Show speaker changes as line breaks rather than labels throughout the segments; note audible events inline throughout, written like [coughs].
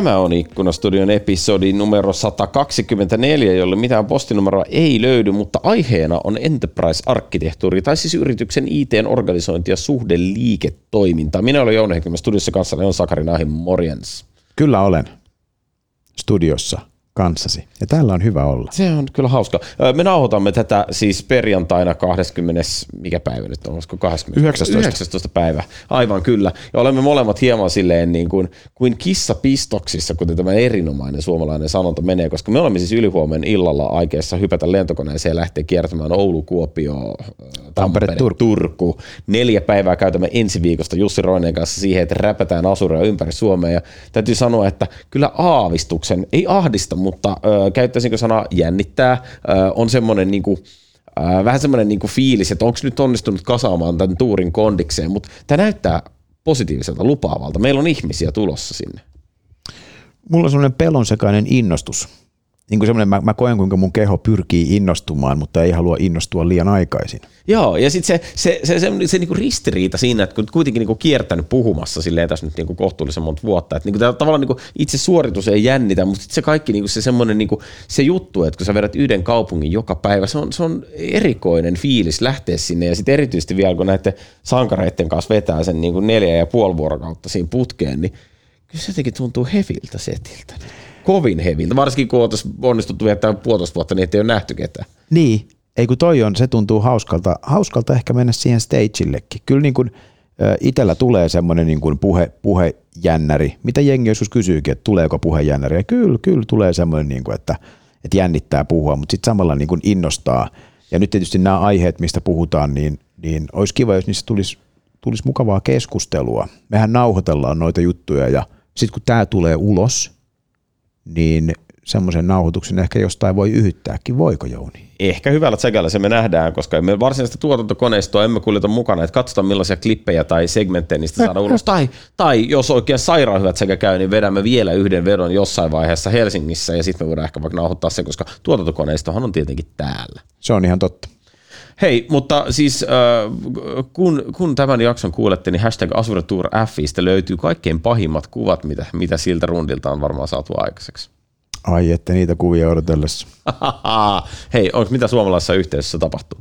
Tämä on Ikkunastudion episodi numero 124, jolle mitään postinumeroa ei löydy, mutta aiheena on enterprise-arkkitehtuuri, tai siis yrityksen IT-organisointi ja suhde liiketoiminta. Minä olen Jouni Heikkilä, studiossa kanssa on Sakari Nahin, morjens.
Kyllä olen studiossa kanssasi. Ja täällä on hyvä olla.
Se on kyllä hauska. Me nauhoitamme tätä siis perjantaina 20. mikä päivä nyt on, olisiko 20?
19.
19. päivä, aivan kyllä. Ja olemme molemmat hieman silleen niin kuin, kuin kissa pistoksissa, kuten tämä erinomainen suomalainen sanonta menee, koska me olemme siis ylihuomen illalla aikeessa hypätä lentokoneeseen ja lähteä kiertämään Oulu, Kuopio, Tampere, Tampere Turku. Turku. Neljä päivää käytämme ensi viikosta Jussi Roineen kanssa siihen, että räpätään asureja ympäri Suomea. Ja täytyy sanoa, että kyllä aavistuksen, ei ahdista, mutta ö, käyttäisinkö sana jännittää, ö, on semmoinen niin kuin, ö, vähän semmoinen niin kuin fiilis, että onko nyt onnistunut kasaamaan tämän tuurin kondikseen, mutta tämä näyttää positiiviselta, lupaavalta. Meillä on ihmisiä tulossa sinne.
Mulla on semmoinen pelonsekainen innostus niin kuin semmoinen, mä, mä koen kuinka mun keho pyrkii innostumaan, mutta ei halua innostua liian aikaisin.
Joo, ja sitten se, se, se, se, se, se niinku ristiriita siinä, että kun kuitenkin niinku kiertänyt puhumassa silleen tässä nyt niinku kohtuullisen monta vuotta, että niinku, tavallaan niinku itse suoritus ei jännitä, mutta sitten se kaikki niinku se semmoinen niinku, se juttu, että kun sä vedät yhden kaupungin joka päivä, se on, se on erikoinen fiilis lähteä sinne, ja sitten erityisesti vielä kun näiden sankareiden kanssa vetää sen niinku neljä ja puoli vuorokautta siinä putkeen, niin kyllä se jotenkin tuntuu heviltä setiltä kovin heviltä, varsinkin kun oltaisiin onnistuttu viettää puolitoista vuotta, niin ettei ole nähty ketään.
Niin, ei kun toi on, se tuntuu hauskalta, hauskalta ehkä mennä siihen stageillekin. Kyllä niin kuin itsellä tulee semmoinen niin kuin puhe, puhejännäri, mitä jengi joskus kysyykin, että tuleeko puhejännäri, ja kyllä, kyllä tulee semmoinen, niin kuin, että, että jännittää puhua, mutta sitten samalla niin kuin innostaa. Ja nyt tietysti nämä aiheet, mistä puhutaan, niin, niin olisi kiva, jos niistä tulisi, tulisi mukavaa keskustelua. Mehän nauhoitellaan noita juttuja, ja sitten kun tämä tulee ulos, niin semmoisen nauhoituksen ehkä jostain voi yhyttääkin. Voiko Jouni?
Ehkä hyvällä tsekällä se me nähdään, koska emme varsinaista tuotantokoneistoa emme kuljeta mukana, että katsotaan millaisia klippejä tai segmenttejä niistä saadaan ulos. Tai, tai jos oikein sairaan hyvät sekä käy, niin vedämme vielä yhden vedon jossain vaiheessa Helsingissä ja sitten me voidaan ehkä vaikka nauhoittaa se, koska tuotantokoneistohan on tietenkin täällä.
Se on ihan totta.
Hei, mutta siis äh, kun, kun tämän jakson kuulette, niin hashtag Asuretour Fistä löytyy kaikkein pahimmat kuvat, mitä, mitä siltä rundilta on varmaan saatu aikaiseksi.
Ai, että niitä kuvia odotellessa. [laughs]
Hei, onko mitä suomalaisessa yhteisössä tapahtuu?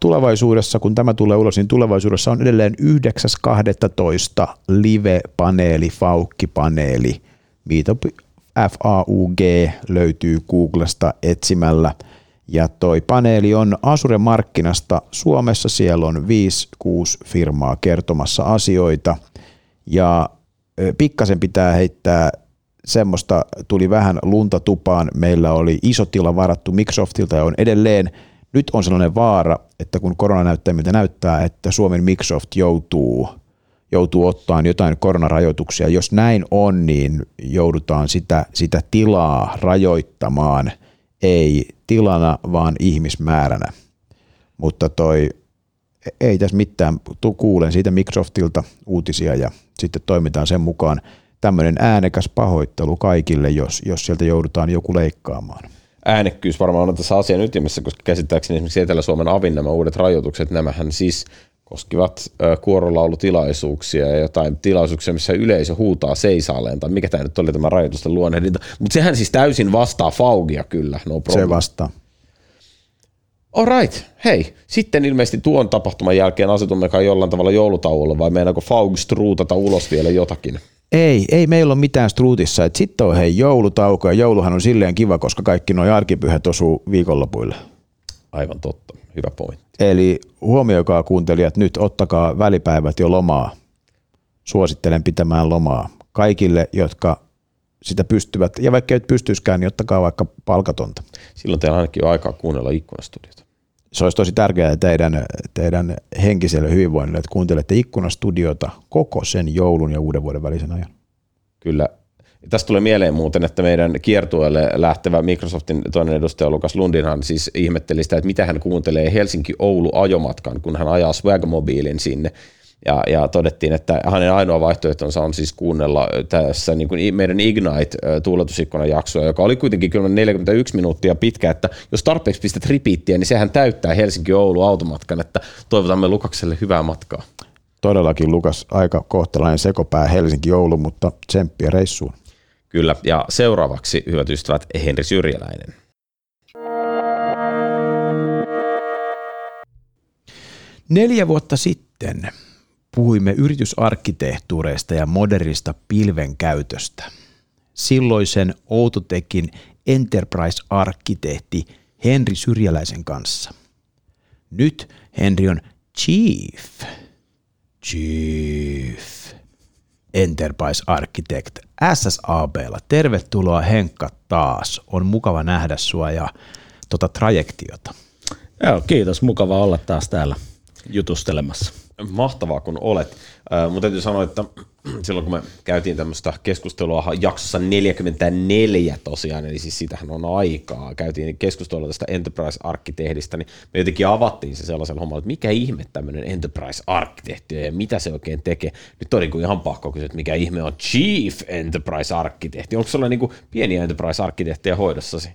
Tulevaisuudessa, kun tämä tulee ulos, niin tulevaisuudessa on edelleen 9.12. live-paneeli, faukki-paneeli. Meetup FAUG löytyy Googlesta etsimällä – ja toi paneeli on Asure markkinasta Suomessa. Siellä on 5-6 firmaa kertomassa asioita. Ja pikkasen pitää heittää semmoista, tuli vähän lunta tupaan. Meillä oli iso tila varattu Microsoftilta ja on edelleen. Nyt on sellainen vaara, että kun korona näyttää miltä näyttää, että Suomen Microsoft joutuu, joutuu ottaan jotain koronarajoituksia. Jos näin on, niin joudutaan sitä, sitä tilaa rajoittamaan – ei tilana, vaan ihmismääränä. Mutta toi, ei tässä mitään, kuulen siitä Microsoftilta uutisia ja sitten toimitaan sen mukaan. Tämmöinen äänekäs pahoittelu kaikille, jos, jos sieltä joudutaan joku leikkaamaan.
Äänekkyys varmaan on tässä asian ytimessä, koska käsittääkseni esimerkiksi Etelä-Suomen avin nämä uudet rajoitukset, nämähän siis koskivat kuorolaulutilaisuuksia ja jotain tilaisuuksia, missä yleisö huutaa seisaalleen, tai mikä tämä nyt oli tämä rajoitusten luonnehdinta. Mutta sehän siis täysin vastaa Faugia kyllä, no problem.
Se vastaa.
Alright, hei. Sitten ilmeisesti tuon tapahtuman jälkeen asetummekaan jollain tavalla joulutauolla, vai meinaako Faug struutata ulos vielä jotakin?
Ei, ei meillä ole mitään struutissa. Sitten on hei joulutauko, ja jouluhan on silleen kiva, koska kaikki nuo arkipyhät osuu viikonlopuille.
Aivan totta, hyvä pointti.
Eli huomioikaa kuuntelijat, nyt ottakaa välipäivät jo lomaa. Suosittelen pitämään lomaa kaikille, jotka sitä pystyvät. Ja vaikka et pystyiskään, niin ottakaa vaikka palkatonta.
Silloin teillä ainakin on aikaa kuunnella ikkunastudiota.
Se olisi tosi tärkeää teidän, teidän henkiselle hyvinvoinnille, että kuuntelette ikkunastudiota koko sen joulun ja uuden vuoden välisen ajan.
Kyllä, Tästä tulee mieleen muuten, että meidän kiertueelle lähtevä Microsoftin toinen edustaja Lukas Lundinhan siis ihmetteli sitä, että mitä hän kuuntelee Helsinki-Oulu-ajomatkan, kun hän ajaa Swagmobiilin sinne. Ja, ja todettiin, että hänen ainoa vaihtoehtonsa on siis kuunnella tässä niin kuin meidän Ignite-tuuletusikkunan jaksoa, joka oli kuitenkin kyllä 41 minuuttia pitkä, että jos tarpeeksi pistät ripiittiä, niin sehän täyttää Helsinki-Oulu-automatkan, että toivotamme Lukakselle hyvää matkaa.
Todellakin Lukas aika kohtalainen sekopää Helsinki-Oulu, mutta tsemppiä reissuun.
Kyllä, ja seuraavaksi, hyvät ystävät, Henri Syrjäläinen.
Neljä vuotta sitten puhuimme yritysarkkitehtuureista ja modernista pilven käytöstä. Silloisen Outotekin Enterprise-arkkitehti Henri Syrjäläisen kanssa. Nyt Henri on Chief. Chief. Enterprise Architect SSABlla. Tervetuloa Henkka taas. On mukava nähdä sua ja tota trajektiota.
Joo, kiitos. Mukava olla taas täällä jutustelemassa.
Mahtavaa kun olet. Mutta täytyy sanoa, että [clears throat] silloin kun me käytiin tämmöistä keskustelua jaksossa 44 tosiaan, eli siis sitähän on aikaa, käytiin keskustelua tästä Enterprise-arkkitehdistä, niin me jotenkin avattiin se sellaisella hommalla, että mikä ihme tämmöinen Enterprise-arkkitehti ja mitä se oikein tekee. Nyt on niin kuin ihan pakko kysyä, että mikä ihme on Chief Enterprise-arkkitehti. Onko sulla niin kuin pieniä Enterprise-arkkitehtiä hoidossasi?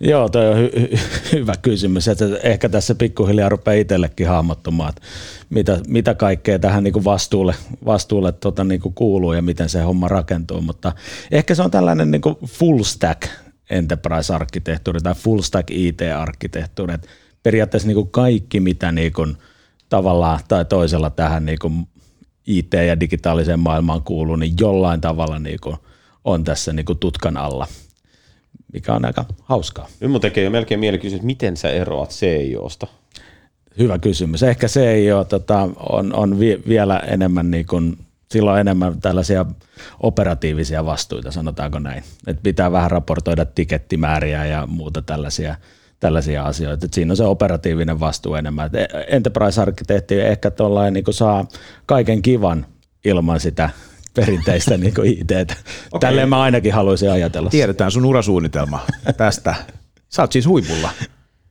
Joo, toi on hy- hy- hyvä kysymys. Että ehkä tässä pikkuhiljaa rupeaa itsellekin hahmottumaan, että mitä, mitä kaikkea tähän niin kuin vastuulle, vastuulle tota niin kuin kuuluu ja miten se homma rakentuu, mutta ehkä se on tällainen niin kuin full stack enterprise-arkkitehtuuri tai full stack IT-arkkitehtuuri, että periaatteessa niin kuin kaikki, mitä niin kuin tavalla tai toisella tähän niin kuin IT- ja digitaaliseen maailmaan kuuluu, niin jollain tavalla niin kuin on tässä niin kuin tutkan alla, mikä on aika hauskaa.
Nyt mun tekee jo melkein mieli kysyä, että miten sä eroat CIOsta?
Hyvä kysymys. Ehkä se ei ole, tota, on, on vi, vielä enemmän niin kuin, silloin enemmän tällaisia operatiivisia vastuita, sanotaanko näin. Et pitää vähän raportoida tikettimääriä ja muuta tällaisia, tällaisia asioita. Et siinä on se operatiivinen vastuu enemmän. Et enterprise-arkkitehti ehkä niin kuin saa kaiken kivan ilman sitä perinteistä niin kuin IT. Okay. Tälleen mä ainakin haluaisin ajatella.
Tiedetään sun urasuunnitelma tästä. Sä oot siis huipulla.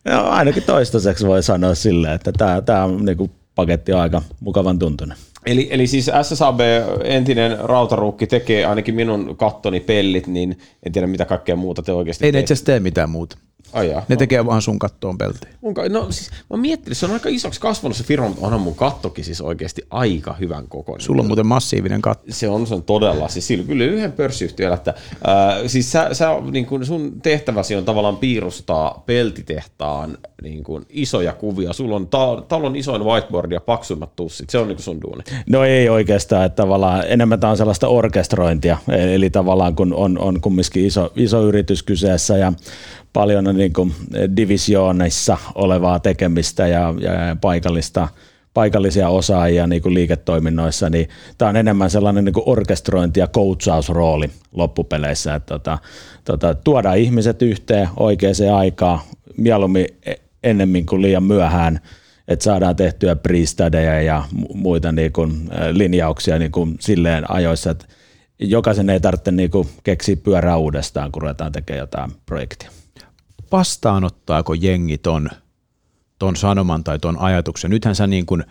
No, ainakin toistaiseksi voi sanoa silleen, että tämä, tämä on niin kuin paketti on aika mukavan tuntunen.
Eli, eli siis SSAB, entinen rautaruukki, tekee ainakin minun kattoni pellit, niin en tiedä mitä kaikkea muuta te oikeasti
Ei ne itse tee mitään muuta.
Ai jaa,
Ne
no.
tekee vaan sun kattoon peltiin.
Mun, ka- no siis mä miettinyt, se on aika isoksi kasvanut se firma, mutta onhan mun kattokin siis oikeasti aika hyvän kokoinen.
Sulla on muuten massiivinen katto.
Se on, se on todella, siis sillä kyllä yhden pörssiyhtiöllä, että ää, siis sä, sä, niin kun sun tehtäväsi on tavallaan piirustaa peltitehtaan niin kun isoja kuvia. Sulla on ta- talon isoin whiteboard ja paksuimmat tussit, se on niin sun duuni.
No ei oikeastaan, että tavallaan enemmän tämä on sellaista orkestrointia, eli tavallaan kun on, on kumminkin iso, iso yritys kyseessä ja paljon on niin kuin divisioonissa olevaa tekemistä ja, ja paikallista, paikallisia osaajia niin kuin liiketoiminnoissa, niin tämä on enemmän sellainen niin kuin orkestrointi- ja coachausrooli loppupeleissä, että tota, tota, tuodaan ihmiset yhteen oikeaan aikaan, mieluummin ennemmin kuin liian myöhään, että saadaan tehtyä pre ja muita niin kuin linjauksia niin kuin silleen ajoissa, että jokaisen ei tarvitse niin kuin keksiä pyörää uudestaan, kun ruvetaan tekemään jotain projektia.
Vastaanottaako jengi ton, ton sanoman tai ton ajatuksen? Nythän sä niin kuin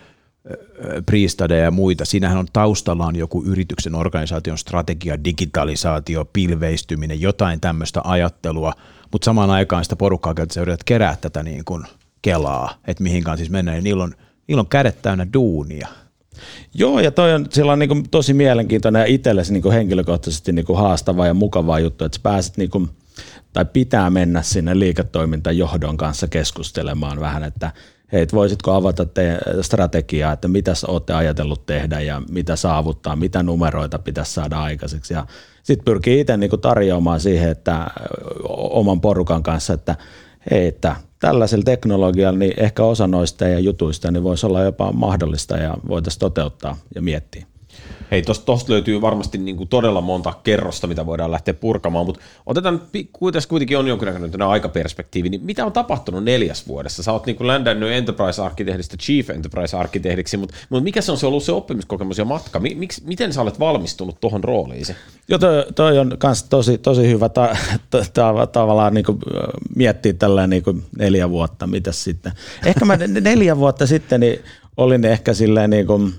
Priestade ja muita, siinähän on taustallaan joku yrityksen organisaation strategia, digitalisaatio, pilveistyminen, jotain tämmöistä ajattelua, mutta samaan aikaan sitä porukkaa käytetään, sä yrität kerää tätä niin kuin kelaa, että mihinkään siis mennään, ja niillä on, niillä on kädet täynnä duunia.
Joo, ja toi on sillä on niin kuin tosi mielenkiintoinen ja itsellesi niin kuin henkilökohtaisesti niin kuin haastava ja mukava juttu, että sä pääset niin kuin, tai pitää mennä sinne liiketoimintajohdon kanssa keskustelemaan vähän, että hei, voisitko avata te strategiaa, että mitä olette ajatellut tehdä ja mitä saavuttaa, mitä numeroita pitäisi saada aikaiseksi. Ja sitten pyrkii itse niin tarjoamaan siihen, että oman porukan kanssa, että hei, että tällaisella teknologialla niin ehkä osa noista ja jutuista niin voisi olla jopa mahdollista ja voitaisiin toteuttaa ja miettiä.
Hei, tosta, löytyy varmasti niin kuin todella monta kerrosta, mitä voidaan lähteä purkamaan, mutta otetaan, tässä kuitenkin on jonkinnäköinen aikaperspektiivi, niin mitä on tapahtunut neljäs vuodessa? Sä oot niin kuin ländännyt Enterprise-arkkitehdistä Chief Enterprise-arkkitehdiksi, mutta, mutta mikä se on se ollut se oppimiskokemus ja matka? Miks, miten sä olet valmistunut tuohon rooliin?
Joo, toi, toi on myös tosi, tosi hyvä ta, ta, ta, tavallaan niin kuin miettiä tällä niin kuin neljä vuotta, mitä sitten. Ehkä mä neljä vuotta sitten niin olin ehkä silleen niin kuin,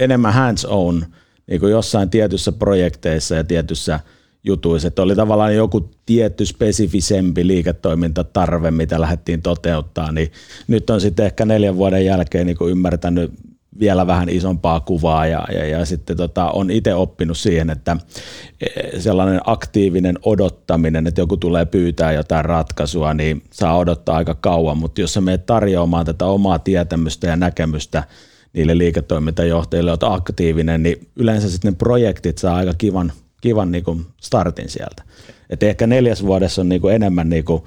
enemmän hands on niin kuin jossain tietyssä projekteissa ja tietyssä jutuissa, että oli tavallaan joku tietty spesifisempi liiketoimintatarve, mitä lähdettiin toteuttaa, niin nyt on sitten ehkä neljän vuoden jälkeen niin kuin ymmärtänyt vielä vähän isompaa kuvaa ja, ja, ja sitten tota, on itse oppinut siihen, että e, sellainen aktiivinen odottaminen, että joku tulee pyytää jotain ratkaisua, niin saa odottaa aika kauan, mutta jos sä menet tarjoamaan tätä omaa tietämystä ja näkemystä niille liiketoimintajohtajille, olet aktiivinen, niin yleensä sitten ne projektit saa aika kivan, kivan niin kuin startin sieltä. Et ehkä neljäs vuodessa on niin kuin enemmän niin kuin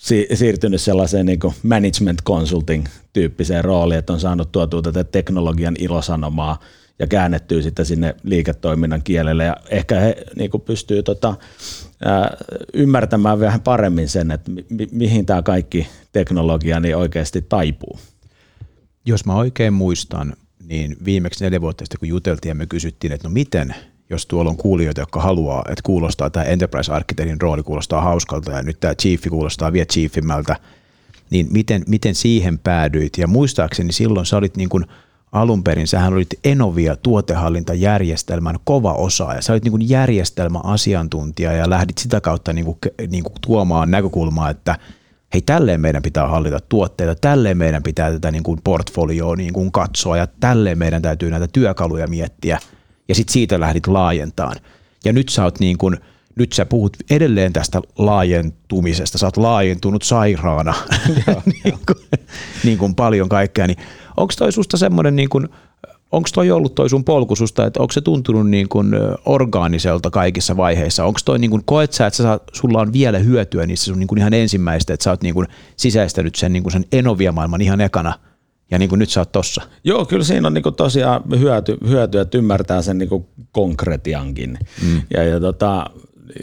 si- siirtynyt sellaiseen niin management consulting tyyppiseen rooliin, että on saanut tuotua tätä teknologian ilosanomaa ja käännettyy sitten sinne liiketoiminnan kielelle ja ehkä he niin kuin pystyy tota, ää, ymmärtämään vähän paremmin sen, että mi- mihin tämä kaikki teknologia niin oikeasti taipuu.
Jos mä oikein muistan, niin viimeksi neljä vuotta sitten kun juteltiin ja me kysyttiin, että no miten – jos tuolla on kuulijoita, jotka haluaa, että kuulostaa tämä enterprise arkkitehdin rooli kuulostaa hauskalta ja nyt tämä chiefi kuulostaa vielä chiefimmältä, niin miten, miten siihen päädyit? Ja muistaakseni silloin sä olit niin kuin alun perin, sähän olit Enovia tuotehallintajärjestelmän kova osaaja. Sä olit niin kuin järjestelmäasiantuntija ja lähdit sitä kautta niin kuin, niin kuin tuomaan näkökulmaa, että hei tälleen meidän pitää hallita tuotteita, tälleen meidän pitää tätä niin kuin portfolioa niin kuin katsoa ja tälleen meidän täytyy näitä työkaluja miettiä – ja sitten siitä lähdit laajentaan. Ja nyt sä oot niin kuin, nyt sä puhut edelleen tästä laajentumisesta, sä oot laajentunut sairaana, [laughs] niin, kuin, niin kuin paljon kaikkea, niin onko toi susta semmoinen niin kuin, onko toi ollut toi sun polku susta, että onko se tuntunut niin kuin orgaaniselta kaikissa vaiheissa? Onko toi niin kuin, koet sä, että sä saat, sulla on vielä hyötyä niissä sun niin kuin ihan ensimmäistä, että sä oot niin kuin sisäistänyt sen, niin kuin sen enovia-maailman ihan ekana – ja niin kuin nyt sä oot tossa.
Joo, kyllä siinä on niin kuin tosiaan hyöty, hyöty, että ymmärtää sen niin kuin konkretiankin. Mm. Ja, ja, tota,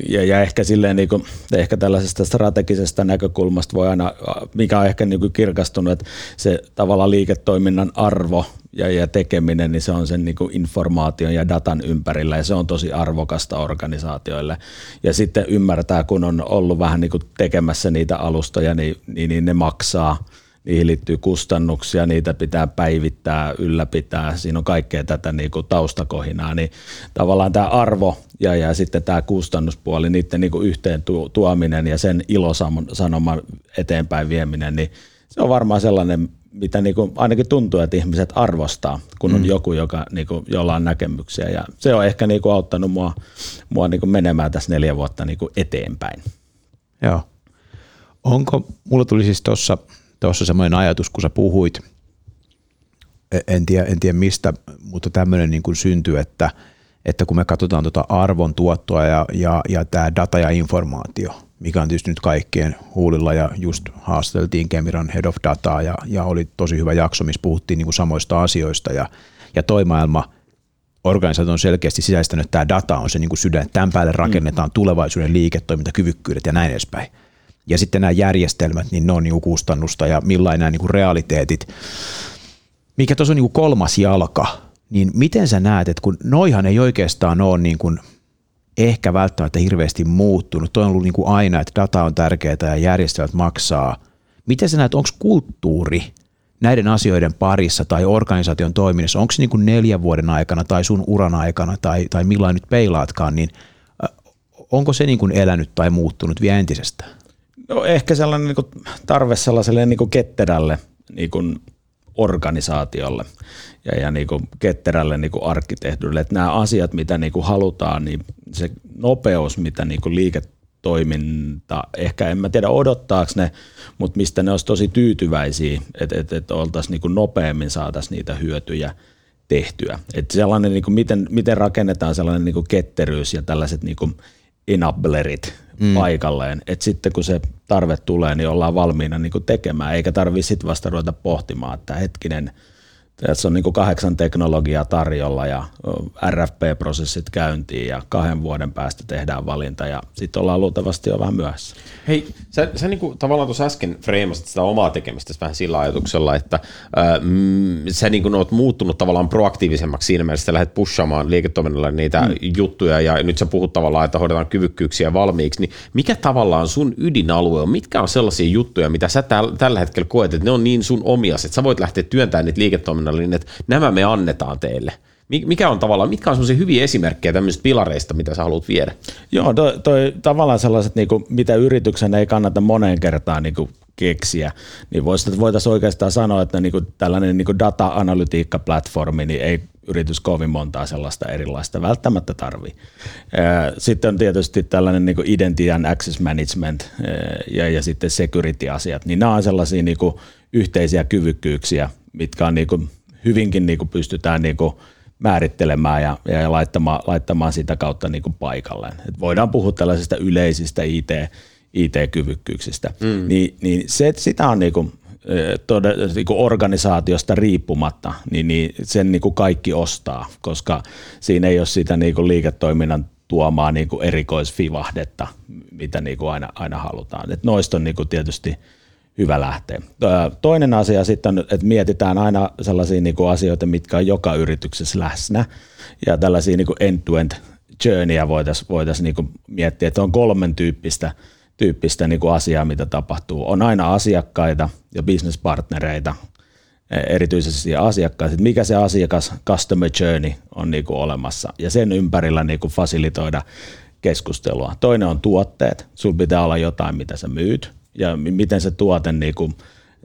ja, ja, ehkä silleen niin kuin, ehkä tällaisesta strategisesta näkökulmasta voi aina, mikä on ehkä niin kuin kirkastunut, että se tavallaan liiketoiminnan arvo ja, ja tekeminen, niin se on sen niin kuin informaation ja datan ympärillä ja se on tosi arvokasta organisaatioille. Ja sitten ymmärtää, kun on ollut vähän niin kuin tekemässä niitä alustoja, niin, niin, niin ne maksaa – niihin liittyy kustannuksia, niitä pitää päivittää, ylläpitää, siinä on kaikkea tätä niin kuin taustakohinaa, niin tavallaan tämä arvo ja, ja sitten tämä kustannuspuoli, niiden niin kuin yhteen tuominen ja sen ilosanoman eteenpäin vieminen, niin se on varmaan sellainen, mitä niin kuin ainakin tuntuu, että ihmiset arvostaa, kun on mm. joku, joka, niin kuin, jolla on näkemyksiä ja se on ehkä niin kuin auttanut mua, mua niin kuin menemään tässä neljä vuotta niin kuin eteenpäin.
Joo. Onko, mulla tuli siis tuossa tuossa semmoinen ajatus, kun sä puhuit, e, en tiedä, en tiedä mistä, mutta tämmöinen niin kuin syntyi, että, että kun me katsotaan tuota arvon tuottoa ja, ja, ja tämä data ja informaatio, mikä on tietysti nyt kaikkien huulilla ja just haasteltiin Kemiran Head of Dataa ja, ja oli tosi hyvä jakso, missä puhuttiin niin kuin samoista asioista ja, ja toi maailma – organisaatio on selkeästi sisäistänyt, että tämä data on se niin kuin sydän, tämän päälle rakennetaan mm. tulevaisuuden liiketoimintakyvykkyydet ja näin edespäin ja sitten nämä järjestelmät, niin ne on niin kustannusta ja millainen nämä niin realiteetit. Mikä tuossa on niin kolmas jalka, niin miten sä näet, että kun noihan ei oikeastaan ole niin kuin ehkä välttämättä hirveästi muuttunut, toi on ollut niin kuin aina, että data on tärkeää ja järjestelmät maksaa. Miten sä näet, onko kulttuuri näiden asioiden parissa tai organisaation toiminnassa, onko se niin kuin neljän vuoden aikana tai sun uran aikana tai, tai millain nyt peilaatkaan, niin onko se niin kuin elänyt tai muuttunut vielä entisestään?
No ehkä sellainen niin kuin tarve sellaiselle niin kuin ketterälle niin kuin organisaatiolle ja, ja niin kuin ketterälle niin kuin arkkitehtuurille, että nämä asiat, mitä niin kuin halutaan, niin se nopeus, mitä niin kuin liiketoiminta, ehkä en mä tiedä odottaako ne, mutta mistä ne olisi tosi tyytyväisiä, että, että, että oltaisiin niin kuin nopeammin saataisiin niitä hyötyjä tehtyä. Että sellainen, niin kuin miten, miten rakennetaan sellainen niin kuin ketteryys ja tällaiset niin kuin enablerit mm. paikalleen, että sitten kun se tarve tulee, niin ollaan valmiina niin tekemään, eikä tarvitse sitten vasta ruveta pohtimaan, että hetkinen – tässä on niin kuin kahdeksan teknologiaa tarjolla ja RFP-prosessit käyntiin ja kahden vuoden päästä tehdään valinta ja sitten ollaan luultavasti jo vähän myöhässä.
Hei, sä, sä niin kuin tavallaan tuossa äsken freimasit sitä omaa tekemistä vähän sillä ajatuksella, että ää, mm, sä niin kuin oot muuttunut tavallaan proaktiivisemmaksi siinä mielessä, että lähdet pushaamaan liiketoiminnalle niitä mm. juttuja ja nyt sä puhut tavallaan, että hoidetaan kyvykkyyksiä valmiiksi, niin mikä tavallaan sun ydinalue on? Mitkä on sellaisia juttuja, mitä sä täl, tällä hetkellä koet, että ne on niin sun omias, että sä voit lähteä työntämään niitä liiketoiminnalle niin että nämä me annetaan teille. Mikä on tavallaan, mitkä on sellaisia hyviä esimerkkejä tämmöisistä pilareista, mitä sä haluat viedä?
Joo, toi, toi tavallaan sellaiset, niin kuin, mitä yrityksen ei kannata moneen kertaan niin kuin keksiä, niin voitaisiin oikeastaan sanoa, että niin kuin tällainen niin kuin data-analytiikka-platformi niin ei yritys kovin montaa sellaista erilaista välttämättä tarvii. Sitten on tietysti tällainen niin identity and access management ja, ja sitten security-asiat, niin nämä on sellaisia niin kuin yhteisiä kyvykkyyksiä, mitkä on niin kuin hyvinkin niin kuin pystytään niin kuin määrittelemään ja, ja laittamaan, laittamaan sitä kautta niin kuin paikalleen. Et voidaan puhua tällaisista yleisistä IT, IT-kyvykkyyksistä. Mm. Niin, niin se, sitä on niin kuin, tode, niin kuin organisaatiosta riippumatta, niin, niin sen niin kuin kaikki ostaa, koska siinä ei ole sitä niin kuin liiketoiminnan tuomaa niin kuin erikoisfivahdetta, mitä niin kuin aina, aina halutaan. Et noista on niin kuin tietysti hyvä lähteä. Toinen asia sitten että mietitään aina sellaisia niin kuin asioita, mitkä on joka yrityksessä läsnä, ja tällaisia niin kuin end-to-end journeyä voitaisiin voitais niin miettiä, että on kolmen tyyppistä – tyyppistä niin kuin asiaa, mitä tapahtuu. On aina asiakkaita ja businesspartnereita, e, erityisesti asiakkaita, että mikä se asiakas customer journey on niin kuin olemassa ja sen ympärillä niin kuin fasilitoida keskustelua. Toinen on tuotteet. Sulla pitää olla jotain, mitä sä myyt ja miten se tuote niin kuin,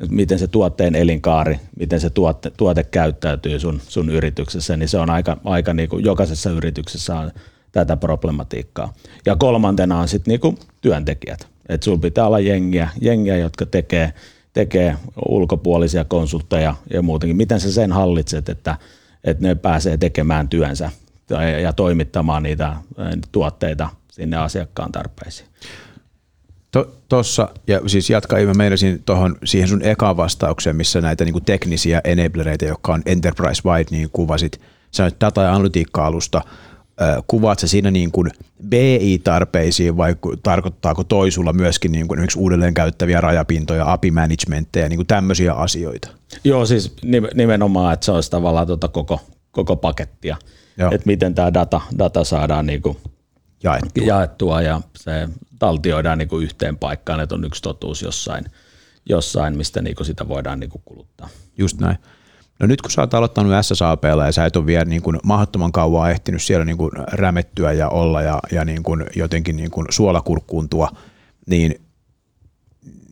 miten se tuotteen elinkaari, miten se tuote, tuote käyttäytyy sun, sun yrityksessä, niin se on aika, aika niin kuin jokaisessa yrityksessä on tätä problematiikkaa. Ja kolmantena on sitten niinku työntekijät. Että sulla pitää olla jengiä, jengiä jotka tekee, tekee ulkopuolisia konsultteja ja muutenkin. Miten sä sen hallitset, että, että ne pääsee tekemään työnsä ja, ja toimittamaan niitä tuotteita sinne asiakkaan tarpeisiin?
Tuossa, ja siis jatka, mä meinasin tuohon siihen sun ekaan vastaukseen, missä näitä niinku teknisiä enablereita, jotka on enterprise-wide, niin kuvasit, sanoit data- ja analytiikka-alusta – kuvaat se siinä niin kuin BI-tarpeisiin vai tarkoittaako toisulla myöskin niin kuin esimerkiksi uudelleen käyttäviä rajapintoja, API-managementteja, niin kuin tämmöisiä asioita?
Joo, siis nimenomaan, että se olisi tavallaan tuota koko, koko pakettia, Joo. että miten tämä data, data saadaan niin kuin jaettua. jaettua ja se taltioidaan niin kuin yhteen paikkaan, että on yksi totuus jossain, jossain mistä niin kuin sitä voidaan niin kuin kuluttaa.
Just näin. No nyt kun sä oot aloittanut SSAPlla ja sä et ole vielä niin kuin mahdottoman kauan ehtinyt siellä niin kuin rämettyä ja olla ja, ja niin kuin jotenkin niin kuin suolakurkkuuntua, niin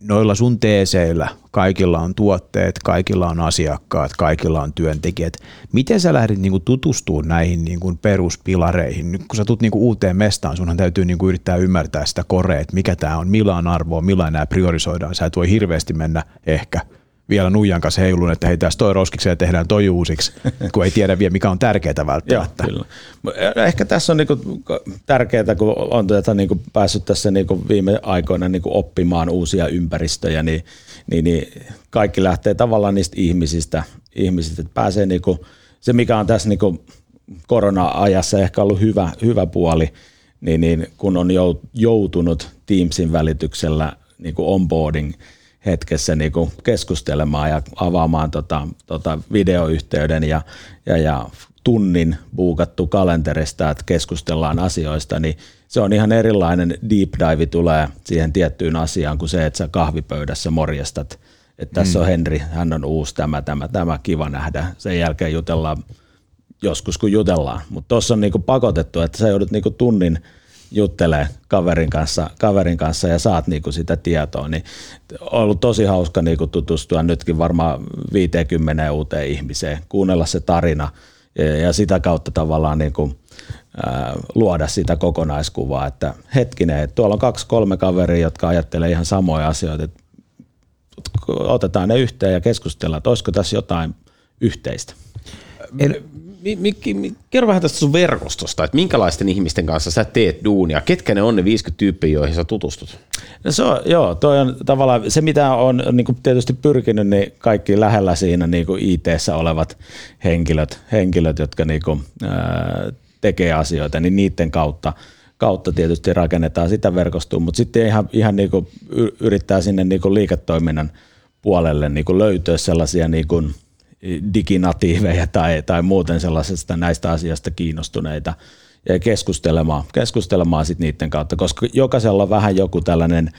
noilla sun teeseillä kaikilla on tuotteet, kaikilla on asiakkaat, kaikilla on työntekijät. Miten sä lähdit niinku tutustumaan näihin niinku peruspilareihin? Nyt kun sä tulet niinku uuteen mestaan, sunhan täytyy niinku yrittää ymmärtää sitä korea, että mikä tämä on, millä on arvoa, millä nämä priorisoidaan. Sä et voi hirveästi mennä ehkä – vielä nuijan kanssa heilun, että hei tässä toi roskiksi ja tehdään toi uusiksi, kun ei tiedä vielä mikä on tärkeää välttämättä.
Joo, kyllä. Ehkä tässä on niinku tärkeää, kun on tätä niinku päässyt tässä niinku viime aikoina niinku oppimaan uusia ympäristöjä, niin, niin, niin kaikki lähtee tavallaan niistä ihmisistä, ihmisistä että pääsee niinku, se mikä on tässä niinku korona-ajassa ehkä ollut hyvä, hyvä puoli, niin, niin kun on joutunut Teamsin välityksellä niin kuin onboarding – hetkessä niin kuin keskustelemaan ja avaamaan tota, tota videoyhteyden ja, ja, ja tunnin buukattu kalenterista, että keskustellaan asioista, niin se on ihan erilainen deep dive tulee siihen tiettyyn asiaan kuin se, että sä kahvipöydässä morjestat, että tässä mm. on Henri, hän on uusi, tämä, tämä, tämä, kiva nähdä. Sen jälkeen jutellaan joskus, kun jutellaan. Mutta tuossa on niinku pakotettu, että sä joudut niinku tunnin – juttelee kaverin kanssa, kaverin kanssa ja saat niinku sitä tietoa, niin on ollut tosi hauska niinku tutustua nytkin varmaan 50 uuteen ihmiseen, kuunnella se tarina ja, sitä kautta tavallaan niinku, ää, luoda sitä kokonaiskuvaa, että hetkinen, että tuolla on kaksi kolme kaveria, jotka ajattelee ihan samoja asioita, että otetaan ne yhteen ja keskustellaan, että olisiko tässä jotain yhteistä.
En, Mikki, kerro vähän tästä sun verkostosta, että minkälaisten ihmisten kanssa sä teet duunia, ketkä ne on ne 50 tyyppiä, joihin sä tutustut?
No se on, joo, toi on tavallaan se, mitä on niin kuin tietysti pyrkinyt, niin kaikki lähellä siinä niin kuin IT-ssä olevat henkilöt, henkilöt jotka niin kuin, ää, tekee asioita, niin niiden kautta, kautta tietysti rakennetaan sitä verkostoa, mutta sitten ihan, ihan niin kuin yrittää sinne niin kuin liiketoiminnan puolelle niin kuin löytyä sellaisia niin kuin – diginatiiveja tai, tai muuten sellaisesta näistä asioista kiinnostuneita ja keskustelemaan, keskustelemaan sit niiden kautta, koska jokaisella on vähän joku tällainen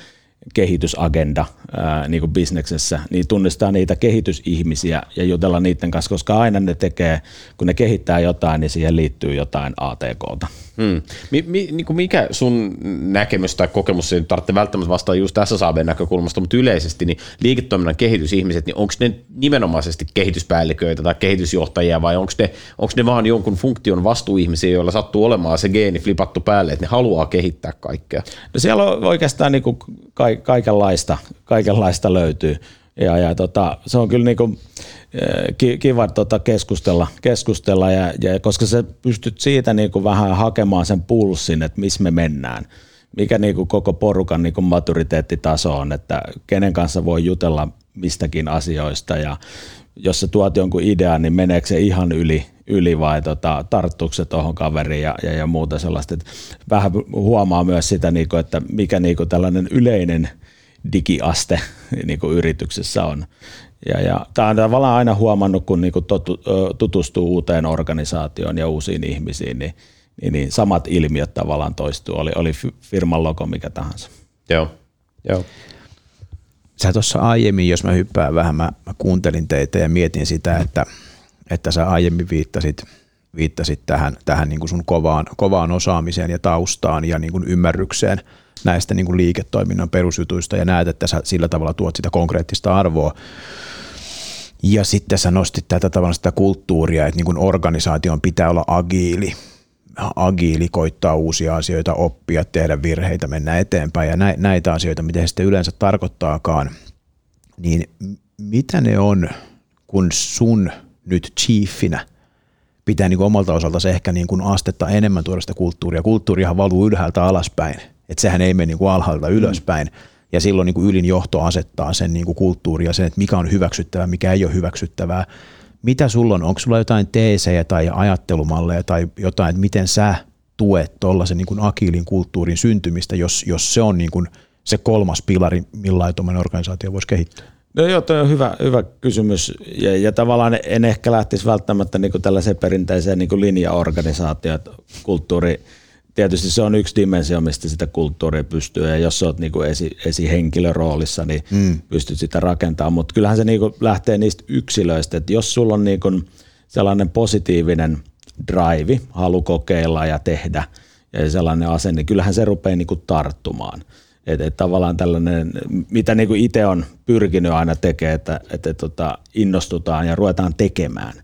kehitysagenda ää, niin kuin bisneksessä, niin tunnistaa niitä kehitysihmisiä ja jutella niiden kanssa, koska aina ne tekee, kun ne kehittää jotain, niin siihen liittyy jotain ATKta.
Hmm. Mi, mi, niin kuin mikä sun näkemys tai kokemus, ei tarvitse välttämättä vastaa just tässä saaveen näkökulmasta, mutta yleisesti niin liiketoiminnan kehitysihmiset, niin onko ne nimenomaisesti kehityspäälliköitä tai kehitysjohtajia vai onko ne, ne vaan jonkun funktion vastuuihmisiä, joilla sattuu olemaan se geeni flipattu päälle, että ne haluaa kehittää kaikkea?
No siellä on oikeastaan niin kuin ka- kaikenlaista, kaikenlaista löytyy. Ja, ja tota, se on kyllä niin kuin, kiva tota keskustella, keskustella ja, ja, koska sä pystyt siitä niin kuin vähän hakemaan sen pulssin, että missä me mennään. Mikä niin kuin koko porukan niin kuin maturiteettitaso on, että kenen kanssa voi jutella mistäkin asioista ja jos sä tuot jonkun idean, niin meneekö se ihan yli, yli vai tota, tarttuuko se tuohon kaveriin ja, ja, ja muuta sellaista. Et vähän huomaa myös sitä, niin kuin, että mikä niin kuin tällainen yleinen digiaste [laughs] niin kuin yrityksessä on. Ja, ja tämä on tavallaan aina huomannut, kun niinku totu, tutustuu uuteen organisaatioon ja uusiin ihmisiin, niin, niin, niin samat ilmiöt tavallaan toistuu, oli, oli firman logo mikä tahansa.
Joo, joo.
Sä tuossa aiemmin, jos mä hyppään vähän, mä, mä kuuntelin teitä ja mietin sitä, että, että sä aiemmin viittasit, viittasit tähän, tähän niin kuin sun kovaan, kovaan osaamiseen ja taustaan ja niin kuin ymmärrykseen näistä niin kuin liiketoiminnan perusjutuista ja näet, että sä sillä tavalla tuot sitä konkreettista arvoa. Ja sitten sä nostit tätä tavallaan sitä kulttuuria, että niin kuin organisaation pitää olla agiili, agiili, koittaa uusia asioita, oppia, tehdä virheitä, mennä eteenpäin ja näitä asioita, mitä se sitten yleensä tarkoittaakaan, niin mitä ne on, kun sun nyt chiefinä pitää niin kuin omalta osalta se ehkä niin kuin astetta enemmän tuoda sitä kulttuuria. Kulttuurihan valuu ylhäältä alaspäin, että sehän ei mene niin kuin alhaalta ylöspäin. Mm ja silloin niin kuin ylin johto asettaa sen niin kuin kulttuuria, sen, että mikä on hyväksyttävää, mikä ei ole hyväksyttävää. Mitä sulla on? Onko sulla jotain teesejä tai ajattelumalleja tai jotain, että miten sä tuet tuollaisen niin agiilin kulttuurin syntymistä, jos, jos se on niin kuin se kolmas pilari, millä tuommoinen organisaatio voisi kehittyä?
No joo, toi on hyvä, hyvä kysymys ja, ja tavallaan en ehkä lähtisi välttämättä niin kuin tällaiseen perinteiseen niin kuin linjaorganisaatioon, että kulttuuri – tietysti se on yksi dimensio, mistä sitä kulttuuria pystyy, ja jos olet niinku esi, esihenkilöroolissa, niin mm. pystyt sitä rakentamaan, mutta kyllähän se niinku lähtee niistä yksilöistä, että jos sulla on niinku sellainen positiivinen drive, halu kokeilla ja tehdä, ja sellainen asenne, niin kyllähän se rupeaa niinku tarttumaan. Että et tavallaan tällainen, mitä niinku itse on pyrkinyt aina tekemään, että, että tota, innostutaan ja ruvetaan tekemään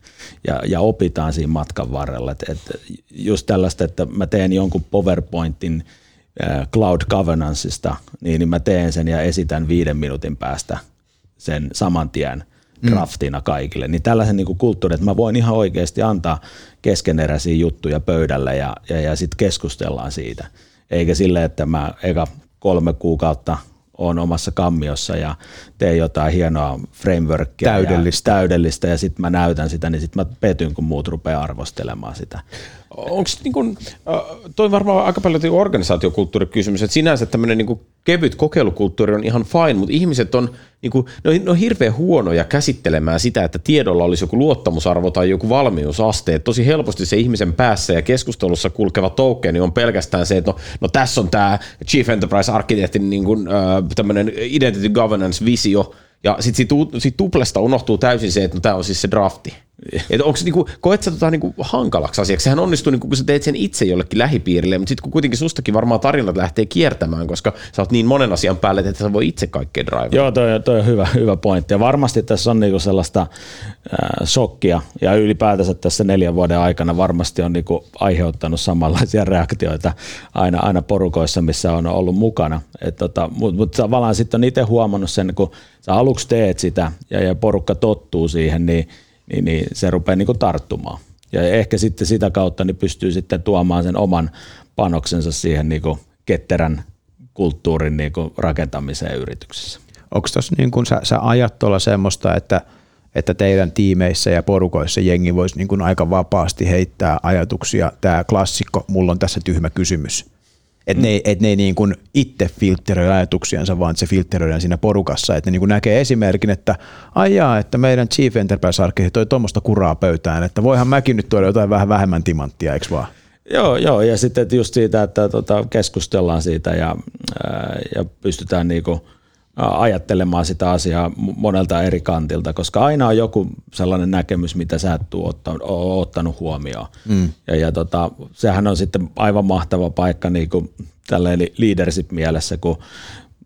ja, ja opitaan siinä matkan varrella. Et, et just tällaista, että mä teen jonkun PowerPointin äh, cloud governanceista, niin, niin mä teen sen ja esitän viiden minuutin päästä sen saman tien mm. draftina kaikille. Niin tällaisen niin kulttuurin, että mä voin ihan oikeasti antaa keskeneräisiä juttuja pöydälle ja, ja, ja sitten keskustellaan siitä. Eikä sille, että mä eka kolme kuukautta on omassa kammiossa ja teen jotain hienoa frameworkia.
Täydellistä.
Ja, täydellistä ja sitten mä näytän sitä, niin sitten mä petyn, kun muut rupeaa arvostelemaan sitä.
Onko niin kun, toi varmaan aika paljon organisaatiokulttuurikysymys, että sinänsä tämmöinen niin kevyt kokeilukulttuuri on ihan fine, mutta ihmiset on, niin kuin, ne on, ne on hirveän huonoja käsittelemään sitä, että tiedolla olisi joku luottamusarvo tai joku valmiusaste. Että tosi helposti se ihmisen päässä ja keskustelussa kulkeva tokeni on pelkästään se, että no, no tässä on tämä Chief Enterprise Architectin niin kuin, tämmöinen Identity Governance-visio, ja sitten siitä, siitä tuplesta unohtuu täysin se, että no, tämä on siis se drafti. Että onko niinku, koet sä tota niinku hankalaksi asiaksi? Sehän onnistuu, niinku, kun sä teet sen itse jollekin lähipiirille, mutta sitten kun kuitenkin sustakin varmaan tarinat lähtee kiertämään, koska sä oot niin monen asian päälle, että sä voi itse kaikkea drivea.
Joo, toi, toi on hyvä, hyvä pointti. Ja varmasti tässä on niinku sellaista äh, shokkia, ja ylipäätänsä tässä neljän vuoden aikana varmasti on niinku aiheuttanut samanlaisia reaktioita aina, aina porukoissa, missä on ollut mukana. tota, Mutta mut tavallaan sitten on itse huomannut sen, kun sä aluksi teet sitä ja, ja porukka tottuu siihen, niin – niin, niin se rupeaa niin tarttumaan. Ja ehkä sitten sitä kautta niin pystyy sitten tuomaan sen oman panoksensa siihen niin kuin ketterän kulttuurin niin kuin rakentamiseen yrityksessä.
Onko tuossa niin kuin sä, sä ajat tuolla semmoista, että, että teidän tiimeissä ja porukoissa jengi voisi niin kuin aika vapaasti heittää ajatuksia, tämä klassikko, mulla on tässä tyhmä kysymys, että mm. ne, et ne ei niin kuin itse filtteröi ajatuksiansa, vaan se filtteröidään siinä porukassa. Että ne niin kuin näkee esimerkin, että ajaa, että meidän Chief Enterprise Architect toi tuommoista kuraa pöytään, että voihan mäkin nyt tuoda jotain vähän vähemmän timanttia, eikö vaan?
Joo, joo, ja sitten just siitä, että tota, keskustellaan siitä ja, ää, ja pystytään niinku ajattelemaan sitä asiaa monelta eri kantilta, koska aina on joku sellainen näkemys, mitä sä et ole ottanut huomioon. Mm. Ja, ja tota, sehän on sitten aivan mahtava paikka niin kuin tälleen leadership-mielessä, kun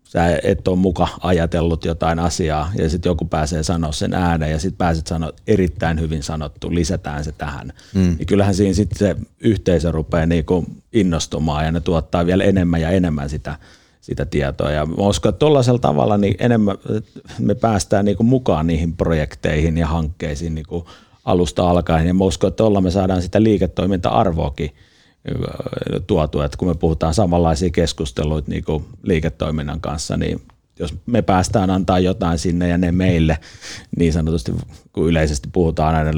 sä et ole muka ajatellut jotain asiaa ja sitten joku pääsee sanoa sen ääneen ja sitten pääset sanoa erittäin hyvin sanottu, lisätään se tähän. Mm. Ja kyllähän siinä sitten se yhteisö rupeaa niinku innostumaan ja ne tuottaa vielä enemmän ja enemmän sitä, sitä tietoa. Ja uskon, että tuollaisella tavalla niin enemmän me päästään niinku mukaan niihin projekteihin ja hankkeisiin niinku alusta alkaen. Ja mä uskon, että tuolla me saadaan sitä liiketoiminta-arvoakin – tuotu, että kun me puhutaan samanlaisia keskusteluita niin kuin liiketoiminnan kanssa, niin jos me päästään antaa jotain sinne ja ne meille, niin sanotusti kun yleisesti puhutaan aina